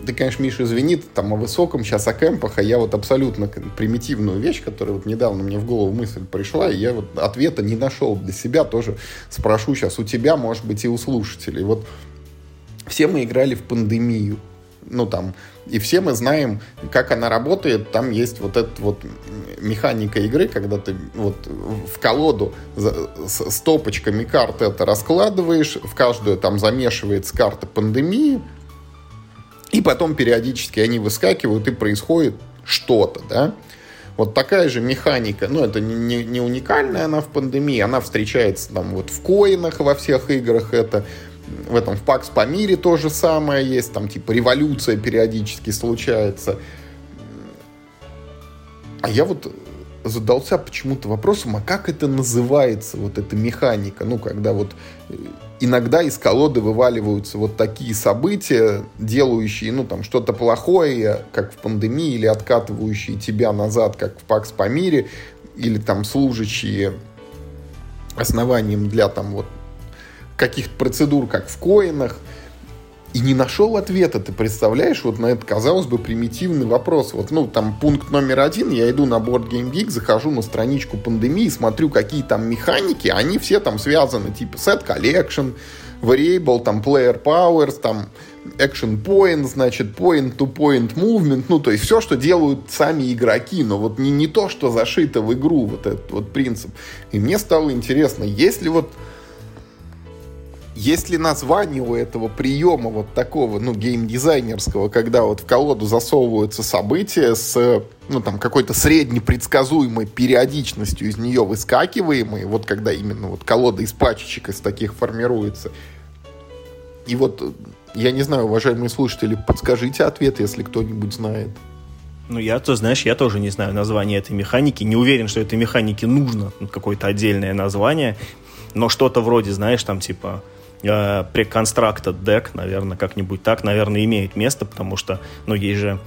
ты, конечно, Миша, извини, там о высоком, сейчас о кемпах, а я вот абсолютно примитивную вещь, которая вот недавно мне в голову мысль пришла, и я вот ответа не нашел для себя, тоже спрошу сейчас у тебя, может быть, и у слушателей. Вот все мы играли в пандемию, ну там, и все мы знаем, как она работает. Там есть вот эта вот механика игры, когда ты вот в колоду с стопочками карт это раскладываешь, в каждую там замешивается карта пандемии, и потом периодически они выскакивают, и происходит что-то, да. Вот такая же механика, ну, это не, не уникальная она в пандемии, она встречается там вот в коинах во всех играх, это в этом в Пакс по мире то же самое есть, там типа революция периодически случается. А я вот задался почему-то вопросом, а как это называется, вот эта механика, ну, когда вот э, иногда из колоды вываливаются вот такие события, делающие, ну, там, что-то плохое, как в пандемии, или откатывающие тебя назад, как в Пакс по мире, или там служащие основанием для там вот каких-то процедур, как в коинах, и не нашел ответа. Ты представляешь, вот на этот, казалось бы, примитивный вопрос. Вот, ну, там, пункт номер один, я иду на Board Game Geek, захожу на страничку пандемии, смотрю, какие там механики, они все там связаны, типа Set Collection, Variable, там, Player Powers, там, Action Point, значит, Point-to-Point Movement, ну, то есть все, что делают сами игроки, но вот не, не то, что зашито в игру, вот этот вот принцип. И мне стало интересно, есть ли вот есть ли название у этого приема вот такого, ну, геймдизайнерского, когда вот в колоду засовываются события с, ну, там, какой-то среднепредсказуемой периодичностью из нее выскакиваемые, вот когда именно вот колода из пачечек из таких формируется. И вот, я не знаю, уважаемые слушатели, подскажите ответ, если кто-нибудь знает. Ну, я, то знаешь, я тоже не знаю название этой механики. Не уверен, что этой механике нужно какое-то отдельное название. Но что-то вроде, знаешь, там типа э, Preconstructed Deck, наверное, как-нибудь так, наверное, имеет место, потому что, ну, есть же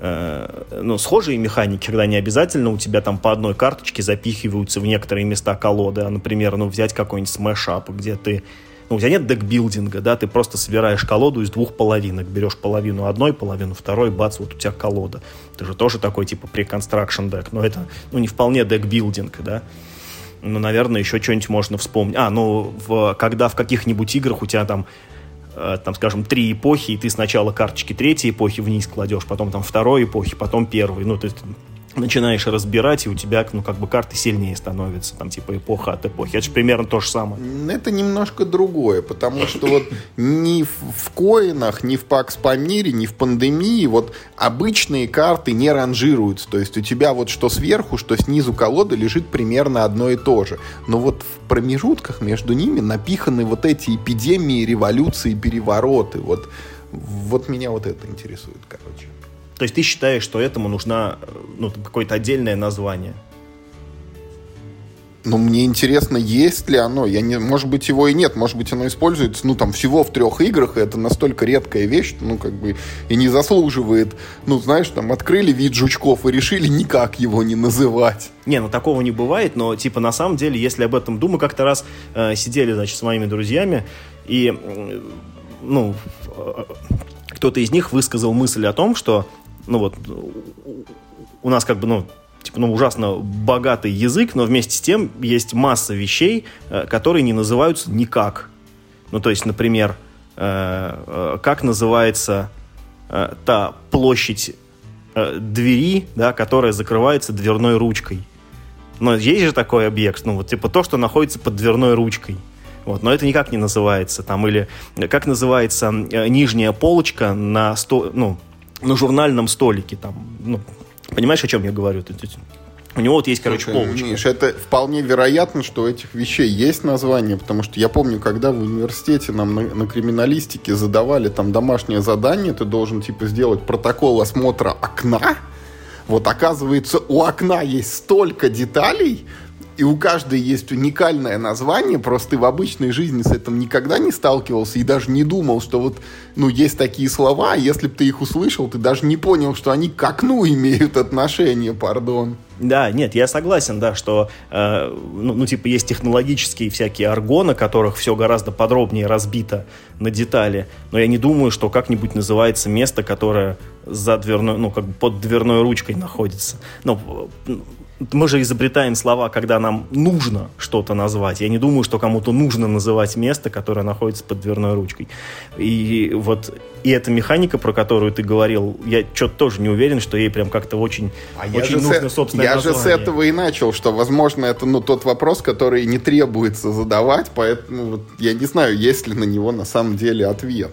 э, ну, схожие механики, когда не обязательно у тебя там по одной карточке запихиваются в некоторые места колоды, а, например, ну, взять какой-нибудь Smash Up, где ты ну, у тебя нет deckbuilding а, да, ты просто собираешь колоду из двух половинок, берешь половину одной, половину второй, бац, вот у тебя колода. Это же тоже такой, типа, pre-construction deck, но это, ну, не вполне декбилдинг, да ну, наверное, еще что-нибудь можно вспомнить. А, ну, в, когда в каких-нибудь играх у тебя там, э, там, скажем, три эпохи, и ты сначала карточки третьей эпохи вниз кладешь, потом там второй эпохи, потом первой. Ну, то есть начинаешь разбирать, и у тебя, ну, как бы карты сильнее становятся, там, типа, эпоха от эпохи. Это же примерно то же самое. Это немножко другое, потому что вот ни в коинах, ни в Пакс Памире, ни в пандемии вот обычные карты не ранжируются. То есть у тебя вот что сверху, что снизу колоды лежит примерно одно и то же. Но вот в промежутках между ними напиханы вот эти эпидемии, революции, перевороты. Вот, вот меня вот это интересует, короче. То есть ты считаешь, что этому нужно ну, какое-то отдельное название? Ну, мне интересно, есть ли оно. Я не, может быть, его и нет. Может быть, оно используется, ну, там, всего в трех играх, и это настолько редкая вещь, что, ну, как бы, и не заслуживает. Ну, знаешь, там, открыли вид жучков и решили никак его не называть. Не, ну, такого не бывает, но, типа, на самом деле, если об этом думаю, как-то раз э, сидели, значит, с моими друзьями, и, э, ну, э, кто-то из них высказал мысль о том, что ну вот, у нас как бы, ну, типа, ну, ужасно богатый язык, но вместе с тем есть масса вещей, э, которые не называются никак. Ну, то есть, например, э, э, как называется та площадь двери, да, которая закрывается дверной ручкой. Но есть же такой объект, ну, вот, типа, то, что находится под дверной ручкой. Вот, но это никак не называется. Там, или как называется нижняя полочка на сто, ну, на журнальном столике. Там, ну, понимаешь, о чем я говорю? У него вот есть, короче, Слушай, полочка. Миш, это вполне вероятно, что у этих вещей есть название, потому что я помню, когда в университете нам на, на криминалистике задавали там домашнее задание, ты должен, типа, сделать протокол осмотра окна. Вот, оказывается, у окна есть столько деталей, и у каждой есть уникальное название, просто ты в обычной жизни с этим никогда не сталкивался и даже не думал, что вот, ну, есть такие слова, а если бы ты их услышал, ты даже не понял, что они к окну *laughs* имеют отношение, пардон. Да, нет, я согласен, да, что, э, ну, ну, типа, есть технологические всякие аргоны, которых все гораздо подробнее разбито на детали, но я не думаю, что как-нибудь называется место, которое за дверной, ну, как бы под дверной ручкой находится. Ну, мы же изобретаем слова, когда нам нужно что-то назвать. Я не думаю, что кому-то нужно называть место, которое находится под дверной ручкой. И вот и эта механика, про которую ты говорил, я что-то тоже не уверен, что ей прям как-то очень, а очень нужно, с, собственно, Я название. же с этого и начал, что, возможно, это ну, тот вопрос, который не требуется задавать, поэтому вот, я не знаю, есть ли на него на самом деле ответ.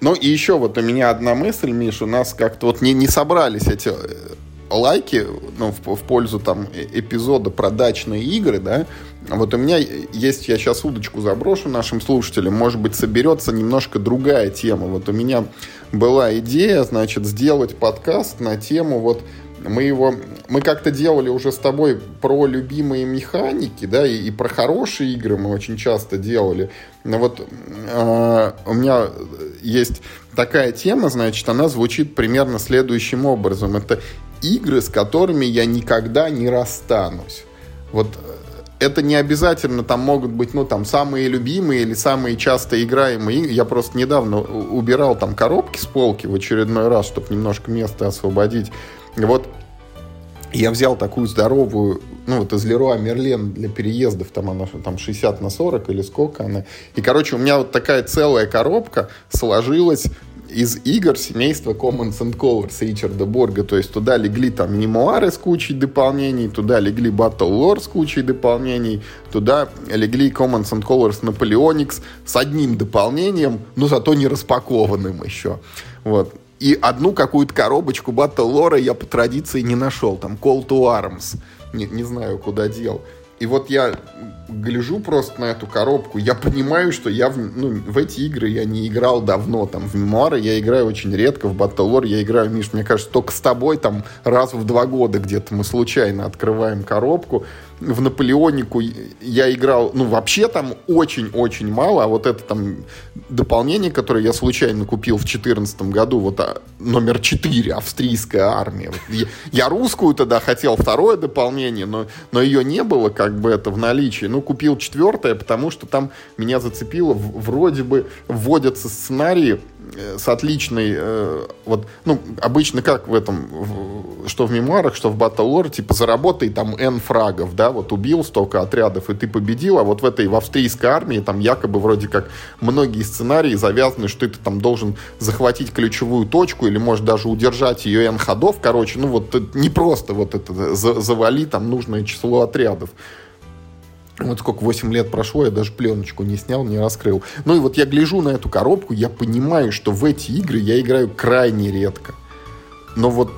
Ну и еще вот у меня одна мысль, Миш, у нас как-то вот не, не собрались эти э, лайки ну, в, в пользу там э, эпизода про игры, да, вот у меня есть, я сейчас удочку заброшу нашим слушателям, может быть, соберется немножко другая тема. Вот у меня была идея, значит, сделать подкаст на тему вот мы его, мы как-то делали уже с тобой про любимые механики, да, и, и про хорошие игры мы очень часто делали. Но вот э, у меня есть такая тема, значит, она звучит примерно следующим образом. Это игры, с которыми я никогда не расстанусь. Вот э, это не обязательно там могут быть, ну, там, самые любимые или самые часто играемые Я просто недавно убирал там коробки с полки в очередной раз, чтобы немножко места освободить. Вот я взял такую здоровую, ну, вот из Леруа Мерлен для переездов, там она там 60 на 40 или сколько она. И, короче, у меня вот такая целая коробка сложилась из игр семейства Commons and Colors Ричарда Борга. То есть туда легли там мемуары с кучей дополнений, туда легли Battle Lore с кучей дополнений, туда легли Commons and Colors Napoleonics с одним дополнением, но зато не распакованным еще. Вот. И одну какую-то коробочку Battle Lore я по традиции не нашел. Там Call to Arms. Не, не знаю, куда дел. И вот я гляжу просто на эту коробку, я понимаю, что я в, ну, в эти игры я не играл давно. Там в мемуары я играю очень редко, в Battle я играю, Миш, мне кажется, только с тобой там раз в два года где-то мы случайно открываем коробку в Наполеонику я играл, ну, вообще там очень-очень мало, а вот это там дополнение, которое я случайно купил в 2014 году, вот а, номер 4, австрийская армия. Вот, я, я русскую тогда хотел, второе дополнение, но, но ее не было как бы это в наличии. Ну, купил четвертое, потому что там меня зацепило, вроде бы вводятся сценарии, Э, с отличной, э, вот, ну, обычно как в этом, в, что в мемуарах, что в Battle Lore, типа, заработай там N фрагов, да, вот убил столько отрядов, и ты победил, а вот в этой, в австрийской армии, там якобы вроде как многие сценарии завязаны, что ты там должен захватить ключевую точку, или может даже удержать ее N ходов, короче, ну, вот не просто вот это, завали там нужное число отрядов. Вот сколько, 8 лет прошло, я даже пленочку не снял, не раскрыл. Ну и вот я гляжу на эту коробку, я понимаю, что в эти игры я играю крайне редко. Но вот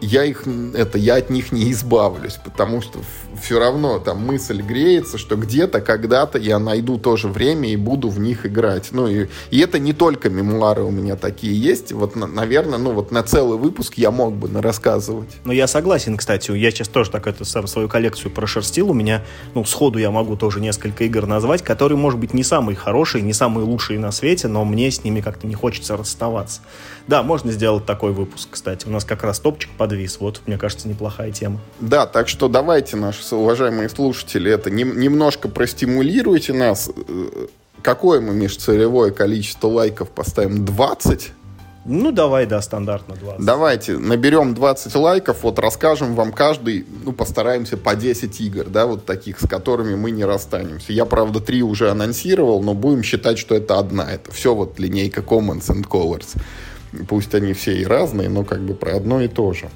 я их, это, я от них не избавлюсь, потому что все равно там мысль греется, что где-то, когда-то я найду тоже время и буду в них играть. Ну и, и это не только мемуары у меня такие есть. Вот, наверное, ну вот на целый выпуск я мог бы рассказывать. Ну я согласен, кстати. Я сейчас тоже так это сам свою коллекцию прошерстил. У меня, ну, сходу я могу тоже несколько игр назвать, которые, может быть, не самые хорошие, не самые лучшие на свете, но мне с ними как-то не хочется расставаться. Да, можно сделать такой выпуск, кстати. У нас как раз топчик подвис. Вот, мне кажется, неплохая тема. Да, так что давайте, наши уважаемые слушатели, это не, немножко простимулируйте нас. Э, какое мы межцелевое количество лайков поставим? 20? Ну, давай, да, стандартно 20. Давайте, наберем 20 лайков, вот расскажем вам каждый, ну, постараемся по 10 игр, да, вот таких, с которыми мы не расстанемся. Я, правда, 3 уже анонсировал, но будем считать, что это одна. Это все вот линейка Commons and Colors. Пусть они все и разные, но как бы про одно и то же.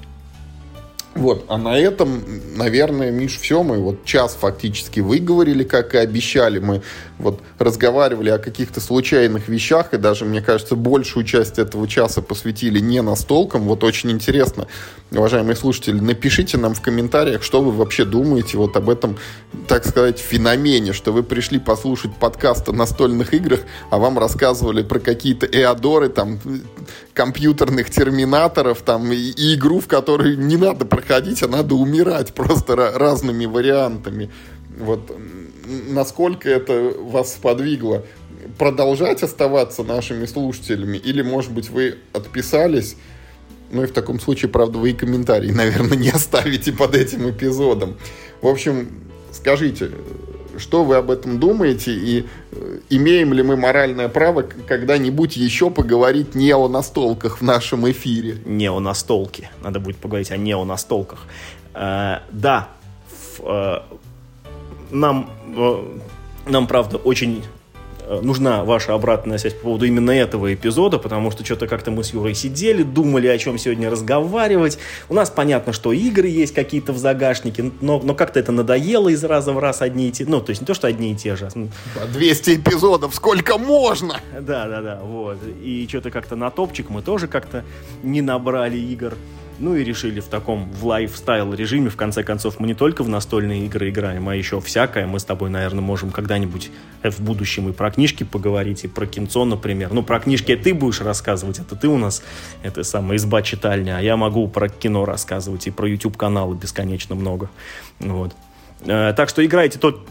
Вот, а на этом, наверное, Миш, все, мы вот час фактически выговорили, как и обещали. Мы вот разговаривали о каких-то случайных вещах, и даже, мне кажется, большую часть этого часа посвятили не настолкам. Вот очень интересно, уважаемые слушатели, напишите нам в комментариях, что вы вообще думаете вот об этом, так сказать, феномене, что вы пришли послушать подкаст о настольных играх, а вам рассказывали про какие-то эодоры, там, компьютерных терминаторов, там, и, и игру, в которой не надо проходить, а надо умирать просто разными вариантами. Вот насколько это вас сподвигло продолжать оставаться нашими слушателями, или, может быть, вы отписались, ну и в таком случае, правда, вы и комментарий, *laughs* наверное, не оставите под этим эпизодом. В общем, скажите, что вы об этом думаете и э, имеем ли мы моральное право когда-нибудь еще поговорить не о настолках в нашем эфире? Не о настолке. Надо будет поговорить о неонастолках. Э, да, э, нам, э, нам, правда, очень Э, нужна ваша обратная связь по поводу именно этого эпизода, потому что что-то как-то мы с Юрой сидели, думали, о чем сегодня разговаривать. У нас понятно, что игры есть какие-то в загашнике, но, но как-то это надоело из раза в раз одни и те. Ну, то есть не то, что одни и те же. 200 а эпизодов, сколько можно? Да, да, да, вот. И что-то как-то на топчик мы тоже как-то не набрали игр. Ну и решили в таком, в лайфстайл режиме, в конце концов, мы не только в настольные игры играем, а еще всякое. Мы с тобой, наверное, можем когда-нибудь э, в будущем и про книжки поговорить, и про кинцо, например. Ну, про книжки ты будешь рассказывать, это ты у нас, это самая изба читальня, а я могу про кино рассказывать и про YouTube-каналы бесконечно много. Вот. Э, так что играйте тот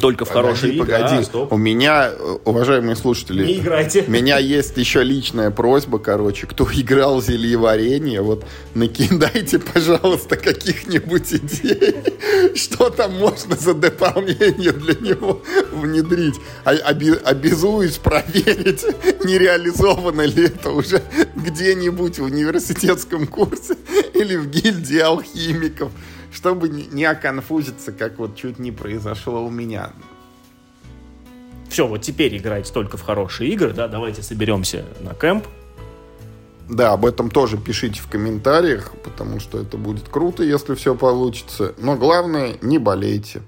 только в хорошие игры. Погоди, а, у меня, уважаемые слушатели, не играйте. У меня есть еще личная просьба, короче, кто играл зелье варенье, вот накидайте, пожалуйста, каких-нибудь идей, *laughs* что там можно за дополнение для него внедрить. А, оби, обязуюсь проверить, *laughs* не реализовано ли это уже *laughs* где-нибудь в университетском курсе или в гильдии алхимиков чтобы не оконфузиться, как вот чуть не произошло у меня. Все, вот теперь играть только в хорошие игры, да, давайте соберемся на кемп, Да, об этом тоже пишите в комментариях, потому что это будет круто, если все получится. Но главное, не болейте.